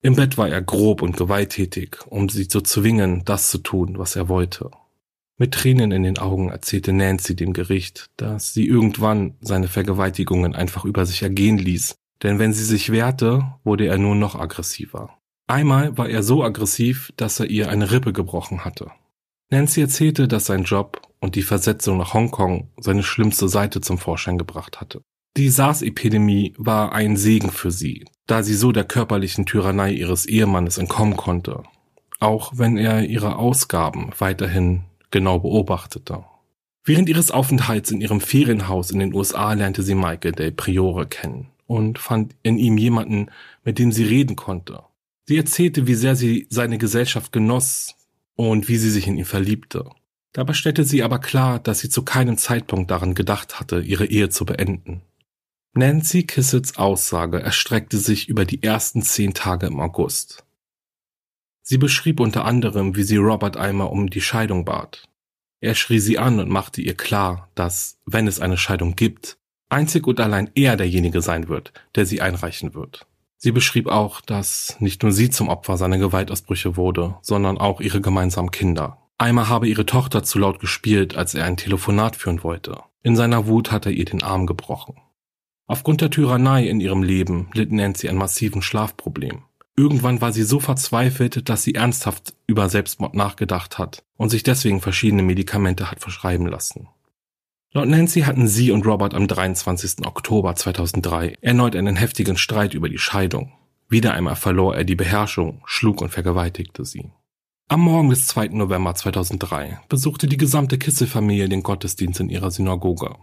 Im Bett war er grob und gewalttätig, um sie zu zwingen, das zu tun, was er wollte. Mit Tränen in den Augen erzählte Nancy dem Gericht, dass sie irgendwann seine Vergewaltigungen einfach über sich ergehen ließ, denn wenn sie sich wehrte, wurde er nur noch aggressiver. Einmal war er so aggressiv, dass er ihr eine Rippe gebrochen hatte. Nancy erzählte, dass sein Job und die Versetzung nach Hongkong seine schlimmste Seite zum Vorschein gebracht hatte. Die SARS-Epidemie war ein Segen für sie, da sie so der körperlichen Tyrannei ihres Ehemannes entkommen konnte, auch wenn er ihre Ausgaben weiterhin genau beobachtete. Während ihres Aufenthalts in ihrem Ferienhaus in den USA lernte sie Michael Del Priore kennen und fand in ihm jemanden, mit dem sie reden konnte. Sie erzählte, wie sehr sie seine Gesellschaft genoss und wie sie sich in ihn verliebte. Dabei stellte sie aber klar, dass sie zu keinem Zeitpunkt daran gedacht hatte, ihre Ehe zu beenden. Nancy Kissets Aussage erstreckte sich über die ersten zehn Tage im August. Sie beschrieb unter anderem, wie sie Robert einmal um die Scheidung bat. Er schrie sie an und machte ihr klar, dass, wenn es eine Scheidung gibt, einzig und allein er derjenige sein wird, der sie einreichen wird. Sie beschrieb auch, dass nicht nur sie zum Opfer seiner Gewaltausbrüche wurde, sondern auch ihre gemeinsamen Kinder. Einmal habe ihre Tochter zu laut gespielt, als er ein Telefonat führen wollte. In seiner Wut hat er ihr den Arm gebrochen. Aufgrund der Tyrannei in ihrem Leben litt Nancy ein massiven Schlafproblem. Irgendwann war sie so verzweifelt, dass sie ernsthaft über Selbstmord nachgedacht hat und sich deswegen verschiedene Medikamente hat verschreiben lassen. Laut Nancy hatten sie und Robert am 23. Oktober 2003 erneut einen heftigen Streit über die Scheidung. Wieder einmal verlor er die Beherrschung, schlug und vergewaltigte sie. Am Morgen des 2. November 2003 besuchte die gesamte Kissel-Familie den Gottesdienst in ihrer Synagoge.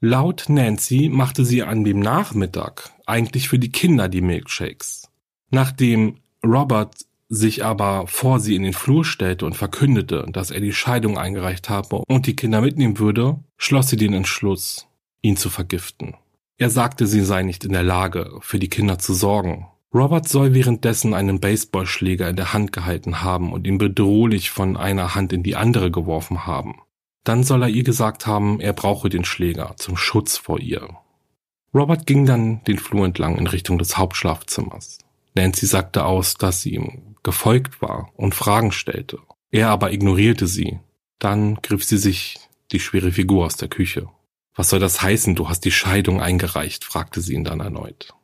Laut Nancy machte sie an dem Nachmittag eigentlich für die Kinder die Milkshakes. Nachdem Robert sich aber vor sie in den Flur stellte und verkündete, dass er die Scheidung eingereicht habe und die Kinder mitnehmen würde, schloss sie den Entschluss, ihn zu vergiften. Er sagte, sie sei nicht in der Lage, für die Kinder zu sorgen. Robert soll währenddessen einen Baseballschläger in der Hand gehalten haben und ihn bedrohlich von einer Hand in die andere geworfen haben. Dann soll er ihr gesagt haben, er brauche den Schläger zum Schutz vor ihr. Robert ging dann den Flur entlang in Richtung des Hauptschlafzimmers. Nancy sagte aus, dass sie ihm gefolgt war und Fragen stellte. Er aber ignorierte sie. Dann griff sie sich die schwere Figur aus der Küche. Was soll das heißen, du hast die Scheidung eingereicht? fragte sie ihn dann erneut.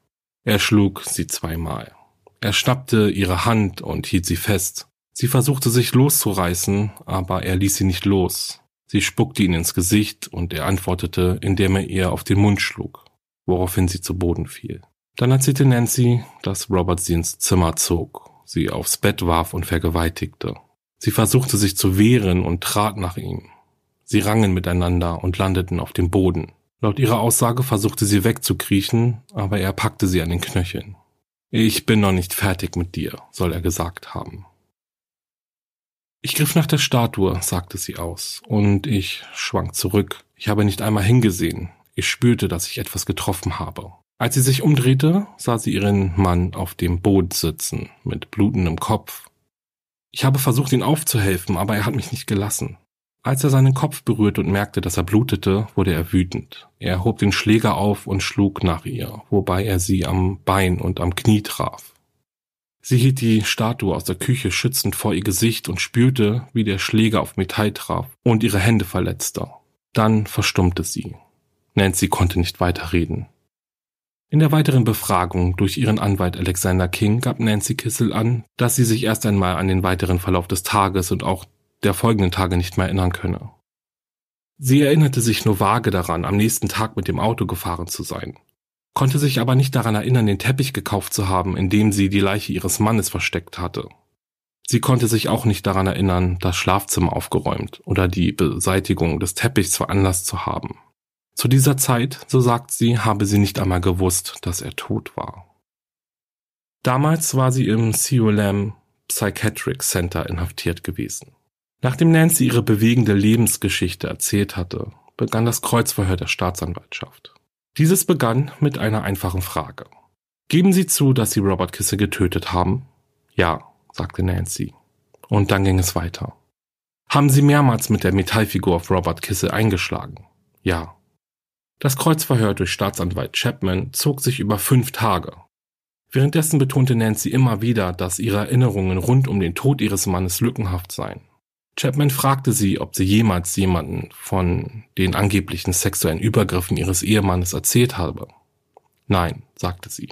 Er schlug sie zweimal. Er schnappte ihre Hand und hielt sie fest. Sie versuchte sich loszureißen, aber er ließ sie nicht los. Sie spuckte ihn ins Gesicht und er antwortete, indem er ihr auf den Mund schlug, woraufhin sie zu Boden fiel. Dann erzählte Nancy, dass Robert sie ins Zimmer zog, sie aufs Bett warf und vergewaltigte. Sie versuchte sich zu wehren und trat nach ihm. Sie rangen miteinander und landeten auf dem Boden. Laut ihrer Aussage versuchte sie wegzukriechen, aber er packte sie an den Knöcheln. Ich bin noch nicht fertig mit dir, soll er gesagt haben. Ich griff nach der Statue, sagte sie aus, und ich schwank zurück. Ich habe nicht einmal hingesehen. Ich spürte, dass ich etwas getroffen habe. Als sie sich umdrehte, sah sie ihren Mann auf dem Boot sitzen, mit blutendem Kopf. Ich habe versucht, ihn aufzuhelfen, aber er hat mich nicht gelassen. Als er seinen Kopf berührte und merkte, dass er blutete, wurde er wütend. Er hob den Schläger auf und schlug nach ihr, wobei er sie am Bein und am Knie traf. Sie hielt die Statue aus der Küche schützend vor ihr Gesicht und spürte, wie der Schläger auf Metall traf und ihre Hände verletzte. Dann verstummte sie. Nancy konnte nicht weiterreden. In der weiteren Befragung durch ihren Anwalt Alexander King gab Nancy Kissel an, dass sie sich erst einmal an den weiteren Verlauf des Tages und auch der folgenden Tage nicht mehr erinnern könne. Sie erinnerte sich nur vage daran, am nächsten Tag mit dem Auto gefahren zu sein, konnte sich aber nicht daran erinnern, den Teppich gekauft zu haben, in dem sie die Leiche ihres Mannes versteckt hatte. Sie konnte sich auch nicht daran erinnern, das Schlafzimmer aufgeräumt oder die Beseitigung des Teppichs veranlasst zu haben. Zu dieser Zeit, so sagt sie, habe sie nicht einmal gewusst, dass er tot war. Damals war sie im CULM Psychiatric Center inhaftiert gewesen. Nachdem Nancy ihre bewegende Lebensgeschichte erzählt hatte, begann das Kreuzverhör der Staatsanwaltschaft. Dieses begann mit einer einfachen Frage. Geben Sie zu, dass Sie Robert Kisse getötet haben? Ja, sagte Nancy. Und dann ging es weiter. Haben Sie mehrmals mit der Metallfigur auf Robert Kisse eingeschlagen? Ja. Das Kreuzverhör durch Staatsanwalt Chapman zog sich über fünf Tage. Währenddessen betonte Nancy immer wieder, dass ihre Erinnerungen rund um den Tod ihres Mannes lückenhaft seien. Chapman fragte sie, ob sie jemals jemanden von den angeblichen sexuellen Übergriffen ihres Ehemannes erzählt habe. Nein, sagte sie.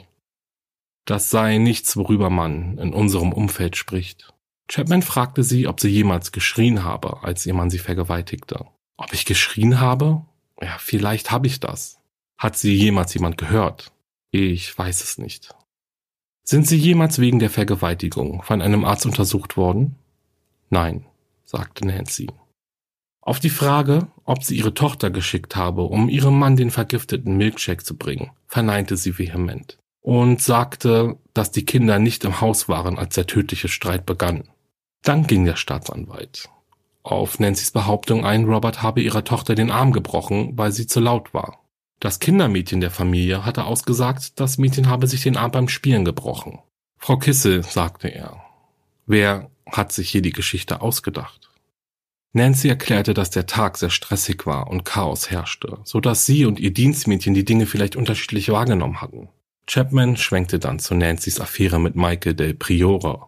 Das sei nichts, worüber man in unserem Umfeld spricht. Chapman fragte sie, ob sie jemals geschrien habe, als ihr Mann sie vergewaltigte. Ob ich geschrien habe? Ja, vielleicht habe ich das. Hat sie jemals jemand gehört? Ich weiß es nicht. Sind Sie jemals wegen der Vergewaltigung von einem Arzt untersucht worden? Nein sagte Nancy. Auf die Frage, ob sie ihre Tochter geschickt habe, um ihrem Mann den vergifteten Milkshake zu bringen, verneinte sie vehement und sagte, dass die Kinder nicht im Haus waren, als der tödliche Streit begann. Dann ging der Staatsanwalt auf Nancy's Behauptung ein, Robert habe ihrer Tochter den Arm gebrochen, weil sie zu laut war. Das Kindermädchen der Familie hatte ausgesagt, das Mädchen habe sich den Arm beim Spielen gebrochen. Frau Kissel, sagte er, wer hat sich hier die Geschichte ausgedacht. Nancy erklärte, dass der Tag sehr stressig war und Chaos herrschte, so dass sie und ihr Dienstmädchen die Dinge vielleicht unterschiedlich wahrgenommen hatten. Chapman schwenkte dann zu Nancy's Affäre mit Michael Del Priore.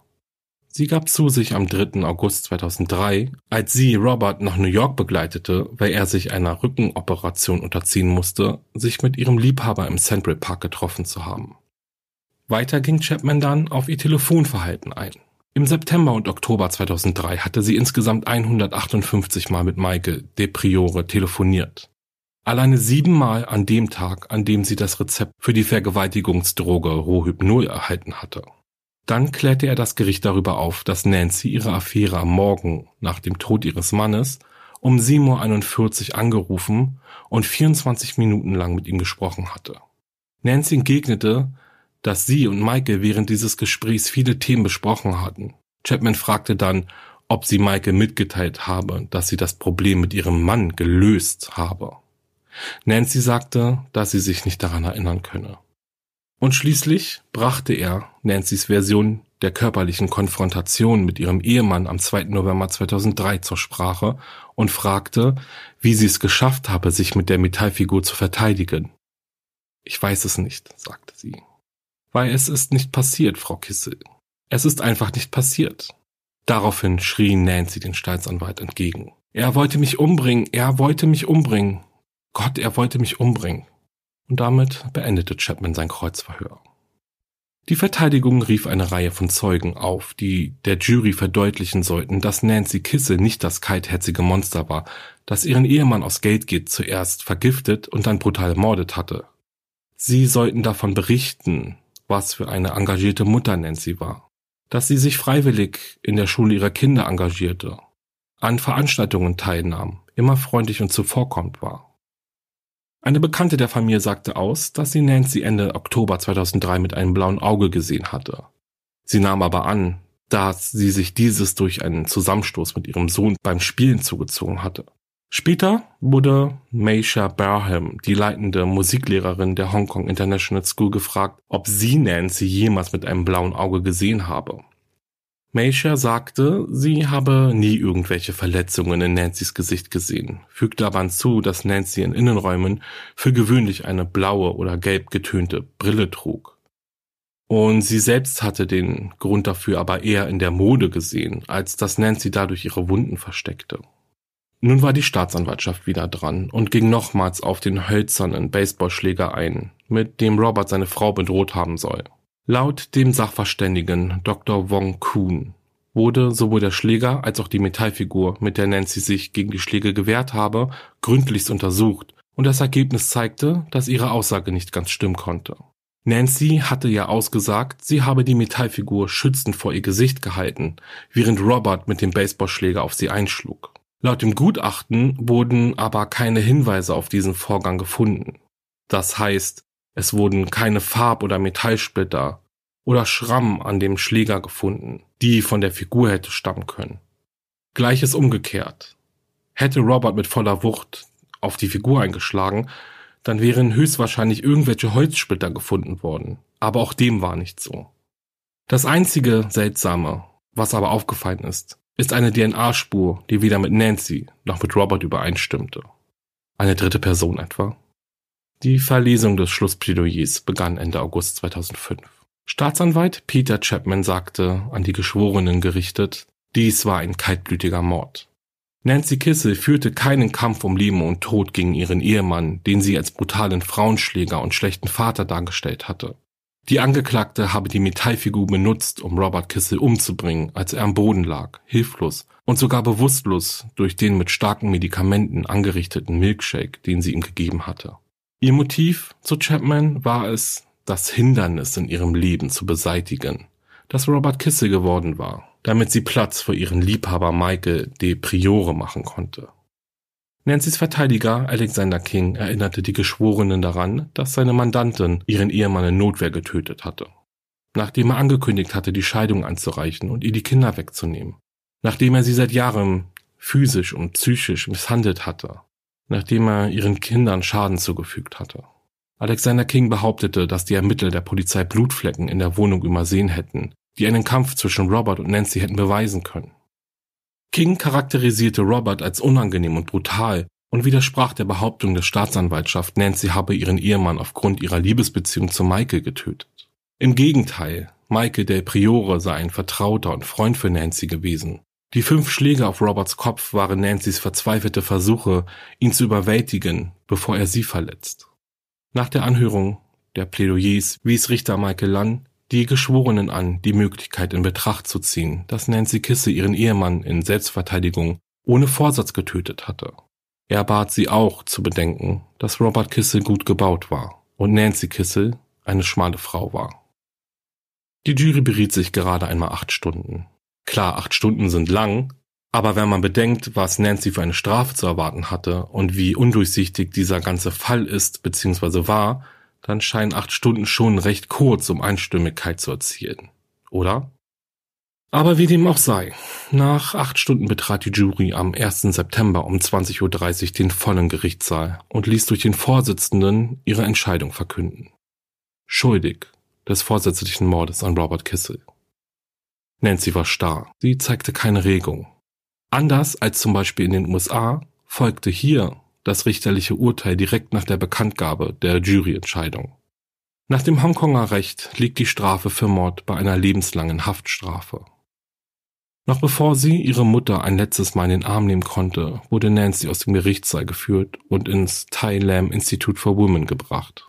Sie gab zu sich am 3. August 2003, als sie Robert nach New York begleitete, weil er sich einer Rückenoperation unterziehen musste, sich mit ihrem Liebhaber im Central Park getroffen zu haben. Weiter ging Chapman dann auf ihr Telefonverhalten ein. Im September und Oktober 2003 hatte sie insgesamt 158 Mal mit Michael de Priore telefoniert. Alleine siebenmal an dem Tag, an dem sie das Rezept für die Vergewaltigungsdroge Rohypnol erhalten hatte. Dann klärte er das Gericht darüber auf, dass Nancy ihre Affäre am Morgen nach dem Tod ihres Mannes um 7.41 Uhr angerufen und 24 Minuten lang mit ihm gesprochen hatte. Nancy entgegnete, dass sie und Michael während dieses Gesprächs viele Themen besprochen hatten. Chapman fragte dann, ob sie Michael mitgeteilt habe, dass sie das Problem mit ihrem Mann gelöst habe. Nancy sagte, dass sie sich nicht daran erinnern könne. Und schließlich brachte er Nancy's Version der körperlichen Konfrontation mit ihrem Ehemann am 2. November 2003 zur Sprache und fragte, wie sie es geschafft habe, sich mit der Metallfigur zu verteidigen. Ich weiß es nicht, sagte sie. Weil es ist nicht passiert, Frau Kissel. Es ist einfach nicht passiert. Daraufhin schrie Nancy den Staatsanwalt entgegen. Er wollte mich umbringen, er wollte mich umbringen. Gott, er wollte mich umbringen. Und damit beendete Chapman sein Kreuzverhör. Die Verteidigung rief eine Reihe von Zeugen auf, die der Jury verdeutlichen sollten, dass Nancy Kissel nicht das kaltherzige Monster war, das ihren Ehemann aus Geldgier zuerst vergiftet und dann brutal ermordet hatte. Sie sollten davon berichten, was für eine engagierte Mutter Nancy war, dass sie sich freiwillig in der Schule ihrer Kinder engagierte, an Veranstaltungen teilnahm, immer freundlich und zuvorkommend war. Eine Bekannte der Familie sagte aus, dass sie Nancy Ende Oktober 2003 mit einem blauen Auge gesehen hatte. Sie nahm aber an, dass sie sich dieses durch einen Zusammenstoß mit ihrem Sohn beim Spielen zugezogen hatte. Später wurde Meisha Barham, die leitende Musiklehrerin der Hong Kong International School, gefragt, ob sie Nancy jemals mit einem blauen Auge gesehen habe. Meisha sagte, sie habe nie irgendwelche Verletzungen in Nancy's Gesicht gesehen, fügte aber hinzu, dass Nancy in Innenräumen für gewöhnlich eine blaue oder gelb getönte Brille trug. Und sie selbst hatte den Grund dafür aber eher in der Mode gesehen, als dass Nancy dadurch ihre Wunden versteckte. Nun war die Staatsanwaltschaft wieder dran und ging nochmals auf den hölzernen Baseballschläger ein, mit dem Robert seine Frau bedroht haben soll. Laut dem Sachverständigen Dr. Wong Kuhn wurde sowohl der Schläger als auch die Metallfigur, mit der Nancy sich gegen die Schläge gewehrt habe, gründlichst untersucht und das Ergebnis zeigte, dass ihre Aussage nicht ganz stimmen konnte. Nancy hatte ja ausgesagt, sie habe die Metallfigur schützend vor ihr Gesicht gehalten, während Robert mit dem Baseballschläger auf sie einschlug. Laut dem Gutachten wurden aber keine Hinweise auf diesen Vorgang gefunden. Das heißt, es wurden keine Farb- oder Metallsplitter oder Schrammen an dem Schläger gefunden, die von der Figur hätte stammen können. Gleiches umgekehrt. Hätte Robert mit voller Wucht auf die Figur eingeschlagen, dann wären höchstwahrscheinlich irgendwelche Holzsplitter gefunden worden. Aber auch dem war nicht so. Das einzige Seltsame, was aber aufgefallen ist, ist eine DNA-Spur, die weder mit Nancy noch mit Robert übereinstimmte. Eine dritte Person etwa? Die Verlesung des Schlussplädoyers begann Ende August 2005. Staatsanwalt Peter Chapman sagte, an die Geschworenen gerichtet, dies war ein kaltblütiger Mord. Nancy Kissel führte keinen Kampf um Leben und Tod gegen ihren Ehemann, den sie als brutalen Frauenschläger und schlechten Vater dargestellt hatte. Die Angeklagte habe die Metallfigur benutzt, um Robert Kissel umzubringen, als er am Boden lag, hilflos und sogar bewusstlos durch den mit starken Medikamenten angerichteten Milkshake, den sie ihm gegeben hatte. Ihr Motiv, so Chapman, war es, das Hindernis in ihrem Leben zu beseitigen, das Robert Kissel geworden war, damit sie Platz für ihren Liebhaber Michael de Priore machen konnte. Nancy's Verteidiger Alexander King erinnerte die Geschworenen daran, dass seine Mandantin ihren Ehemann in Notwehr getötet hatte. Nachdem er angekündigt hatte, die Scheidung anzureichen und ihr die Kinder wegzunehmen. Nachdem er sie seit Jahren physisch und psychisch misshandelt hatte nachdem er ihren Kindern Schaden zugefügt hatte. Alexander King behauptete, dass die Ermittler der Polizei Blutflecken in der Wohnung übersehen hätten, die einen Kampf zwischen Robert und Nancy hätten beweisen können. King charakterisierte Robert als unangenehm und brutal und widersprach der Behauptung der Staatsanwaltschaft, Nancy habe ihren Ehemann aufgrund ihrer Liebesbeziehung zu Michael getötet. Im Gegenteil, Michael Del Priore sei ein Vertrauter und Freund für Nancy gewesen die fünf Schläge auf Roberts Kopf waren Nancys verzweifelte Versuche, ihn zu überwältigen, bevor er sie verletzt. Nach der Anhörung der Plädoyers wies Richter Michael Lunn die Geschworenen an, die Möglichkeit in Betracht zu ziehen, dass Nancy Kisse ihren Ehemann in Selbstverteidigung ohne Vorsatz getötet hatte. Er bat sie auch zu bedenken, dass Robert Kissel gut gebaut war und Nancy Kissel eine schmale Frau war. Die Jury beriet sich gerade einmal acht Stunden. Klar, acht Stunden sind lang, aber wenn man bedenkt, was Nancy für eine Strafe zu erwarten hatte und wie undurchsichtig dieser ganze Fall ist bzw. war, dann scheinen acht Stunden schon recht kurz, um Einstimmigkeit zu erzielen. Oder? Aber wie dem auch sei, nach acht Stunden betrat die Jury am 1. September um 20.30 Uhr den vollen Gerichtssaal und ließ durch den Vorsitzenden ihre Entscheidung verkünden. Schuldig des vorsätzlichen Mordes an Robert Kissel. Nancy war starr. Sie zeigte keine Regung. Anders als zum Beispiel in den USA folgte hier das richterliche Urteil direkt nach der Bekanntgabe der Juryentscheidung. Nach dem Hongkonger Recht liegt die Strafe für Mord bei einer lebenslangen Haftstrafe. Noch bevor sie ihre Mutter ein letztes Mal in den Arm nehmen konnte, wurde Nancy aus dem Gerichtssaal geführt und ins Tai Lam Institute for Women gebracht.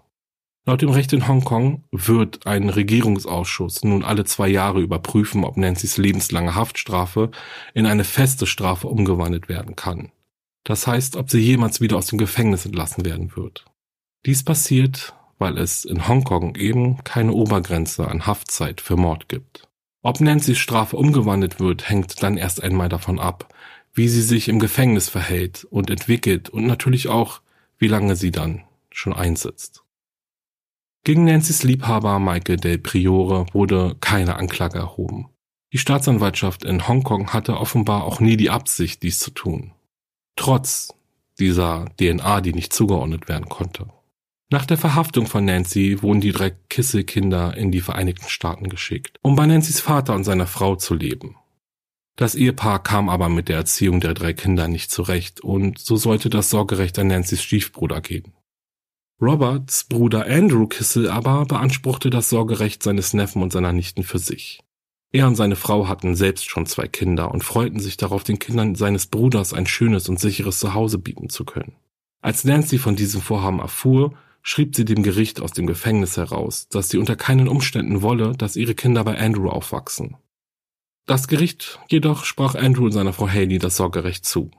Laut dem Recht in Hongkong wird ein Regierungsausschuss nun alle zwei Jahre überprüfen, ob Nancy's lebenslange Haftstrafe in eine feste Strafe umgewandelt werden kann. Das heißt, ob sie jemals wieder aus dem Gefängnis entlassen werden wird. Dies passiert, weil es in Hongkong eben keine Obergrenze an Haftzeit für Mord gibt. Ob Nancy's Strafe umgewandelt wird, hängt dann erst einmal davon ab, wie sie sich im Gefängnis verhält und entwickelt und natürlich auch, wie lange sie dann schon einsitzt. Gegen Nancy's Liebhaber Michael Del Priore wurde keine Anklage erhoben. Die Staatsanwaltschaft in Hongkong hatte offenbar auch nie die Absicht, dies zu tun. Trotz dieser DNA, die nicht zugeordnet werden konnte. Nach der Verhaftung von Nancy wurden die drei Kissel-Kinder in die Vereinigten Staaten geschickt, um bei Nancy's Vater und seiner Frau zu leben. Das Ehepaar kam aber mit der Erziehung der drei Kinder nicht zurecht und so sollte das Sorgerecht an Nancy's Stiefbruder gehen. Roberts Bruder Andrew Kissel aber beanspruchte das Sorgerecht seines Neffen und seiner Nichten für sich. Er und seine Frau hatten selbst schon zwei Kinder und freuten sich darauf, den Kindern seines Bruders ein schönes und sicheres Zuhause bieten zu können. Als Nancy von diesem Vorhaben erfuhr, schrieb sie dem Gericht aus dem Gefängnis heraus, dass sie unter keinen Umständen wolle, dass ihre Kinder bei Andrew aufwachsen. Das Gericht jedoch sprach Andrew und seiner Frau Haley das Sorgerecht zu.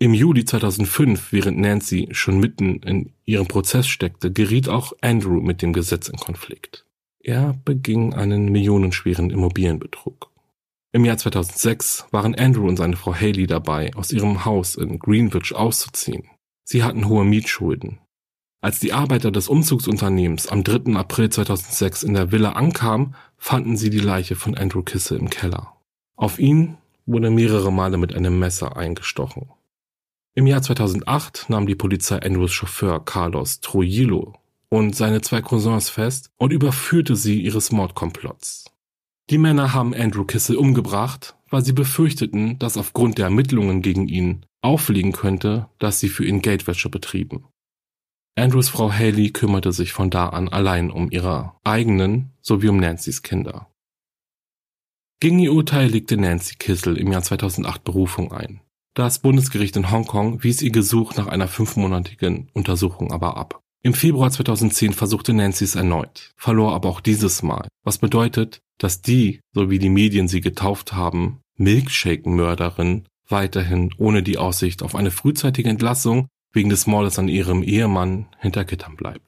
Im Juli 2005, während Nancy schon mitten in ihrem Prozess steckte, geriet auch Andrew mit dem Gesetz in Konflikt. Er beging einen millionenschweren Immobilienbetrug. Im Jahr 2006 waren Andrew und seine Frau Haley dabei, aus ihrem Haus in Greenwich auszuziehen. Sie hatten hohe Mietschulden. Als die Arbeiter des Umzugsunternehmens am 3. April 2006 in der Villa ankamen, fanden sie die Leiche von Andrew Kissel im Keller. Auf ihn wurde mehrere Male mit einem Messer eingestochen. Im Jahr 2008 nahm die Polizei Andrews Chauffeur Carlos Trujillo und seine zwei Cousins fest und überführte sie ihres Mordkomplotts. Die Männer haben Andrew Kissel umgebracht, weil sie befürchteten, dass aufgrund der Ermittlungen gegen ihn auffliegen könnte, dass sie für ihn Geldwäsche betrieben. Andrews Frau Haley kümmerte sich von da an allein um ihre eigenen sowie um Nancys Kinder. Gegen ihr Urteil legte Nancy Kissel im Jahr 2008 Berufung ein. Das Bundesgericht in Hongkong wies ihr Gesuch nach einer fünfmonatigen Untersuchung aber ab. Im Februar 2010 versuchte Nancy es erneut, verlor aber auch dieses Mal, was bedeutet, dass die, so wie die Medien sie getauft haben, Milkshake-Mörderin weiterhin ohne die Aussicht auf eine frühzeitige Entlassung wegen des Mordes an ihrem Ehemann hinter Gittern bleibt.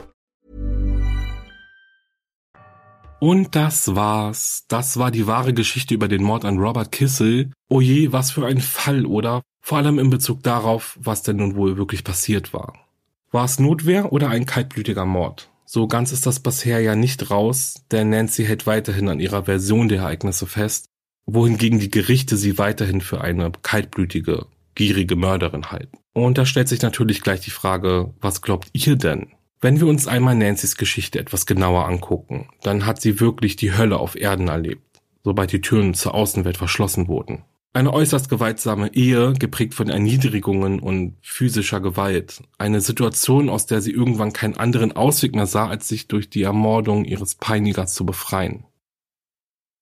Und das war's. Das war die wahre Geschichte über den Mord an Robert Kissel. Oje, oh was für ein Fall, oder? Vor allem in Bezug darauf, was denn nun wohl wirklich passiert war. War es Notwehr oder ein kaltblütiger Mord? So ganz ist das bisher ja nicht raus, denn Nancy hält weiterhin an ihrer Version der Ereignisse fest, wohingegen die Gerichte sie weiterhin für eine kaltblütige, gierige Mörderin halten. Und da stellt sich natürlich gleich die Frage, was glaubt ihr denn? Wenn wir uns einmal Nancy's Geschichte etwas genauer angucken, dann hat sie wirklich die Hölle auf Erden erlebt, sobald die Türen zur Außenwelt verschlossen wurden. Eine äußerst gewaltsame Ehe, geprägt von Erniedrigungen und physischer Gewalt. Eine Situation, aus der sie irgendwann keinen anderen Ausweg mehr sah, als sich durch die Ermordung ihres Peinigers zu befreien.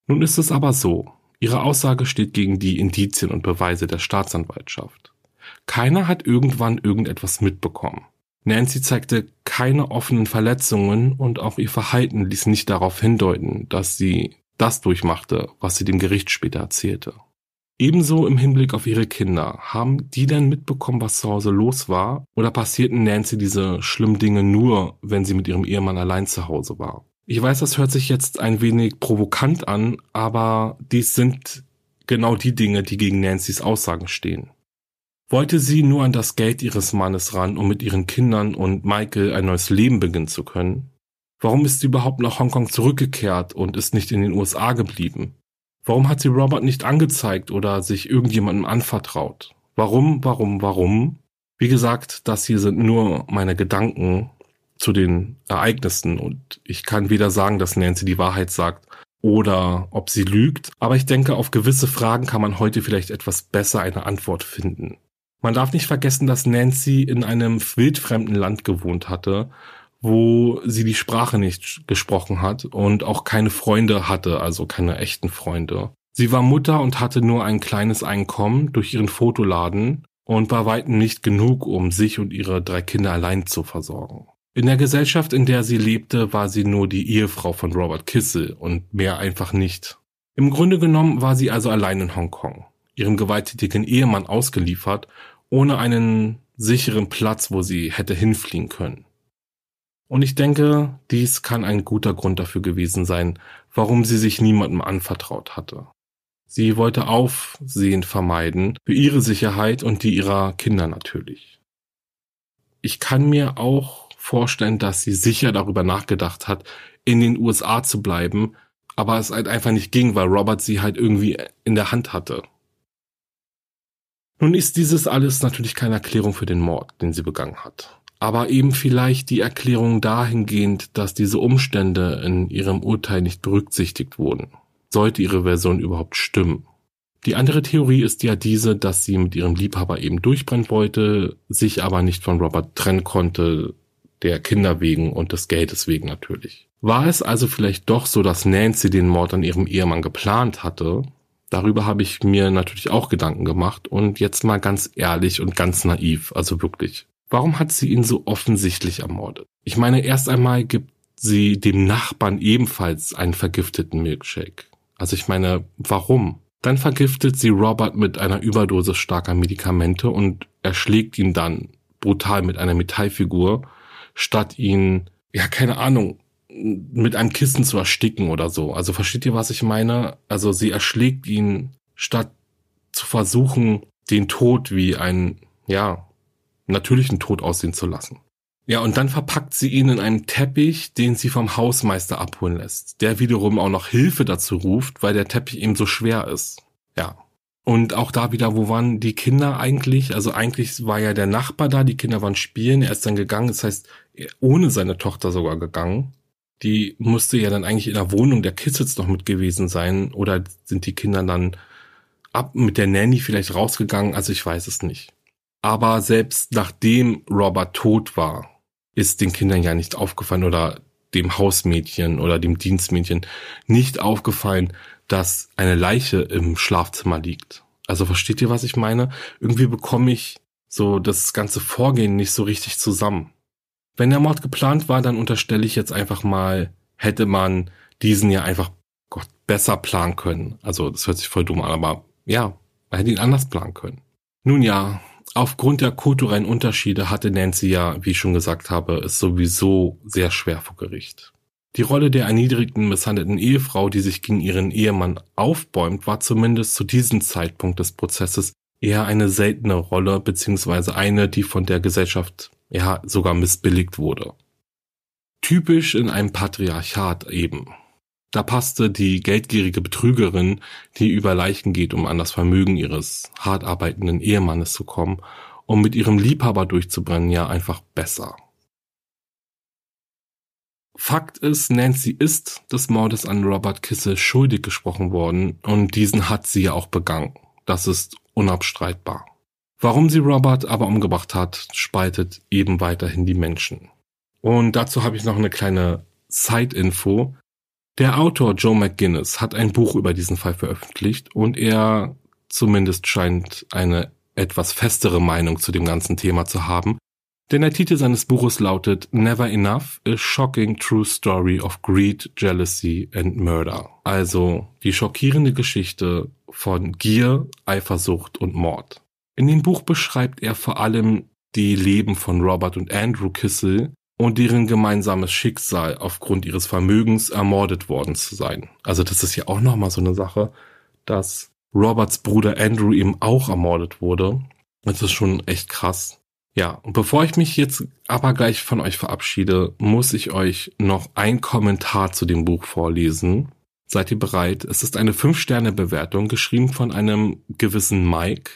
Nun ist es aber so. Ihre Aussage steht gegen die Indizien und Beweise der Staatsanwaltschaft. Keiner hat irgendwann irgendetwas mitbekommen. Nancy zeigte keine offenen Verletzungen und auch ihr Verhalten ließ nicht darauf hindeuten, dass sie das durchmachte, was sie dem Gericht später erzählte. Ebenso im Hinblick auf ihre Kinder. Haben die denn mitbekommen, was zu Hause los war? Oder passierten Nancy diese schlimmen Dinge nur, wenn sie mit ihrem Ehemann allein zu Hause war? Ich weiß, das hört sich jetzt ein wenig provokant an, aber dies sind genau die Dinge, die gegen Nancy's Aussagen stehen. Wollte sie nur an das Geld ihres Mannes ran, um mit ihren Kindern und Michael ein neues Leben beginnen zu können? Warum ist sie überhaupt nach Hongkong zurückgekehrt und ist nicht in den USA geblieben? Warum hat sie Robert nicht angezeigt oder sich irgendjemandem anvertraut? Warum, warum, warum? Wie gesagt, das hier sind nur meine Gedanken zu den Ereignissen und ich kann weder sagen, dass Nancy die Wahrheit sagt oder ob sie lügt, aber ich denke, auf gewisse Fragen kann man heute vielleicht etwas besser eine Antwort finden. Man darf nicht vergessen, dass Nancy in einem wildfremden Land gewohnt hatte, wo sie die Sprache nicht gesprochen hat und auch keine Freunde hatte, also keine echten Freunde. Sie war Mutter und hatte nur ein kleines Einkommen durch ihren Fotoladen und war weitem nicht genug, um sich und ihre drei Kinder allein zu versorgen. In der Gesellschaft, in der sie lebte, war sie nur die Ehefrau von Robert Kissel und mehr einfach nicht. Im Grunde genommen war sie also allein in Hongkong, ihrem gewalttätigen Ehemann ausgeliefert, ohne einen sicheren Platz, wo sie hätte hinfliehen können. Und ich denke, dies kann ein guter Grund dafür gewesen sein, warum sie sich niemandem anvertraut hatte. Sie wollte Aufsehen vermeiden, für ihre Sicherheit und die ihrer Kinder natürlich. Ich kann mir auch vorstellen, dass sie sicher darüber nachgedacht hat, in den USA zu bleiben, aber es halt einfach nicht ging, weil Robert sie halt irgendwie in der Hand hatte. Nun ist dieses alles natürlich keine Erklärung für den Mord, den sie begangen hat aber eben vielleicht die Erklärung dahingehend, dass diese Umstände in ihrem Urteil nicht berücksichtigt wurden. Sollte ihre Version überhaupt stimmen. Die andere Theorie ist ja diese, dass sie mit ihrem Liebhaber eben durchbrennen wollte, sich aber nicht von Robert trennen konnte, der Kinder wegen und des Geldes wegen natürlich. War es also vielleicht doch so, dass Nancy den Mord an ihrem Ehemann geplant hatte? Darüber habe ich mir natürlich auch Gedanken gemacht und jetzt mal ganz ehrlich und ganz naiv, also wirklich. Warum hat sie ihn so offensichtlich ermordet? Ich meine, erst einmal gibt sie dem Nachbarn ebenfalls einen vergifteten Milkshake. Also ich meine, warum? Dann vergiftet sie Robert mit einer Überdosis starker Medikamente und erschlägt ihn dann brutal mit einer Metallfigur, statt ihn, ja, keine Ahnung, mit einem Kissen zu ersticken oder so. Also versteht ihr, was ich meine? Also sie erschlägt ihn, statt zu versuchen, den Tod wie ein, ja, natürlichen Tod aussehen zu lassen. Ja, und dann verpackt sie ihn in einen Teppich, den sie vom Hausmeister abholen lässt, der wiederum auch noch Hilfe dazu ruft, weil der Teppich eben so schwer ist. Ja. Und auch da wieder, wo waren die Kinder eigentlich? Also eigentlich war ja der Nachbar da, die Kinder waren spielen, er ist dann gegangen, das heißt, ohne seine Tochter sogar gegangen. Die musste ja dann eigentlich in der Wohnung der Kids noch mit gewesen sein, oder sind die Kinder dann ab mit der Nanny vielleicht rausgegangen? Also ich weiß es nicht. Aber selbst nachdem Robert tot war, ist den Kindern ja nicht aufgefallen oder dem Hausmädchen oder dem Dienstmädchen nicht aufgefallen, dass eine Leiche im Schlafzimmer liegt. Also versteht ihr, was ich meine? Irgendwie bekomme ich so das ganze Vorgehen nicht so richtig zusammen. Wenn der Mord geplant war, dann unterstelle ich jetzt einfach mal, hätte man diesen ja einfach Gott, besser planen können. Also das hört sich voll dumm an, aber ja, man hätte ihn anders planen können. Nun ja, Aufgrund der kulturellen Unterschiede hatte Nancy ja, wie ich schon gesagt habe, es sowieso sehr schwer vor Gericht. Die Rolle der erniedrigten, misshandelten Ehefrau, die sich gegen ihren Ehemann aufbäumt, war zumindest zu diesem Zeitpunkt des Prozesses eher eine seltene Rolle, beziehungsweise eine, die von der Gesellschaft ja sogar missbilligt wurde. Typisch in einem Patriarchat eben. Da passte die geldgierige Betrügerin, die über Leichen geht, um an das Vermögen ihres hart arbeitenden Ehemannes zu kommen, um mit ihrem Liebhaber durchzubrennen, ja einfach besser. Fakt ist, Nancy ist des Mordes an Robert Kissel schuldig gesprochen worden und diesen hat sie ja auch begangen. Das ist unabstreitbar. Warum sie Robert aber umgebracht hat, spaltet eben weiterhin die Menschen. Und dazu habe ich noch eine kleine Side-Info. Der Autor Joe McGuinness hat ein Buch über diesen Fall veröffentlicht und er zumindest scheint eine etwas festere Meinung zu dem ganzen Thema zu haben. Denn der Titel seines Buches lautet Never Enough, a shocking true story of greed, jealousy and murder. Also die schockierende Geschichte von Gier, Eifersucht und Mord. In dem Buch beschreibt er vor allem die Leben von Robert und Andrew Kissel und deren gemeinsames Schicksal aufgrund ihres Vermögens ermordet worden zu sein. Also das ist ja auch nochmal so eine Sache, dass Roberts Bruder Andrew eben auch ermordet wurde. Das ist schon echt krass. Ja, und bevor ich mich jetzt aber gleich von euch verabschiede, muss ich euch noch ein Kommentar zu dem Buch vorlesen. Seid ihr bereit? Es ist eine 5-Sterne-Bewertung, geschrieben von einem gewissen Mike.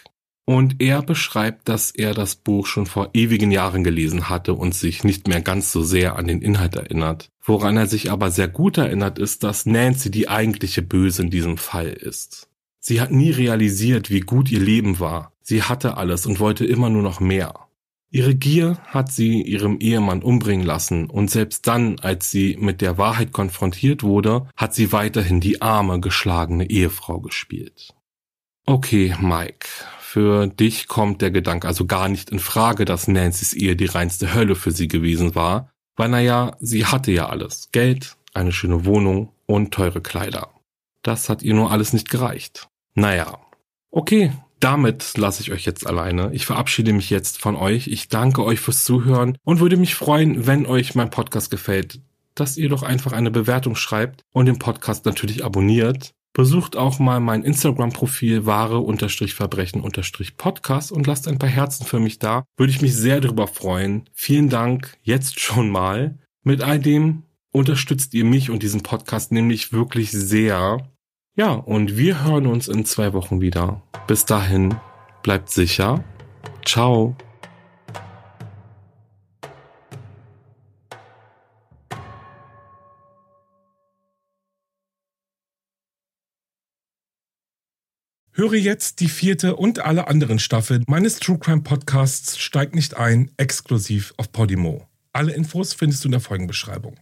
Und er beschreibt, dass er das Buch schon vor ewigen Jahren gelesen hatte und sich nicht mehr ganz so sehr an den Inhalt erinnert. Woran er sich aber sehr gut erinnert, ist, dass Nancy die eigentliche Böse in diesem Fall ist. Sie hat nie realisiert, wie gut ihr Leben war. Sie hatte alles und wollte immer nur noch mehr. Ihre Gier hat sie ihrem Ehemann umbringen lassen und selbst dann, als sie mit der Wahrheit konfrontiert wurde, hat sie weiterhin die arme, geschlagene Ehefrau gespielt. Okay, Mike, für dich kommt der Gedanke also gar nicht in Frage, dass Nancy's Ehe die reinste Hölle für sie gewesen war, weil naja, sie hatte ja alles. Geld, eine schöne Wohnung und teure Kleider. Das hat ihr nur alles nicht gereicht. Naja. Okay, damit lasse ich euch jetzt alleine. Ich verabschiede mich jetzt von euch. Ich danke euch fürs Zuhören und würde mich freuen, wenn euch mein Podcast gefällt, dass ihr doch einfach eine Bewertung schreibt und den Podcast natürlich abonniert. Besucht auch mal mein Instagram-Profil wahre-verbrechen-podcast und lasst ein paar Herzen für mich da. Würde ich mich sehr darüber freuen. Vielen Dank jetzt schon mal. Mit all dem unterstützt ihr mich und diesen Podcast nämlich wirklich sehr. Ja, und wir hören uns in zwei Wochen wieder. Bis dahin, bleibt sicher. Ciao. Höre jetzt die vierte und alle anderen Staffeln meines True Crime Podcasts Steigt nicht ein, exklusiv auf Podimo. Alle Infos findest du in der Folgenbeschreibung.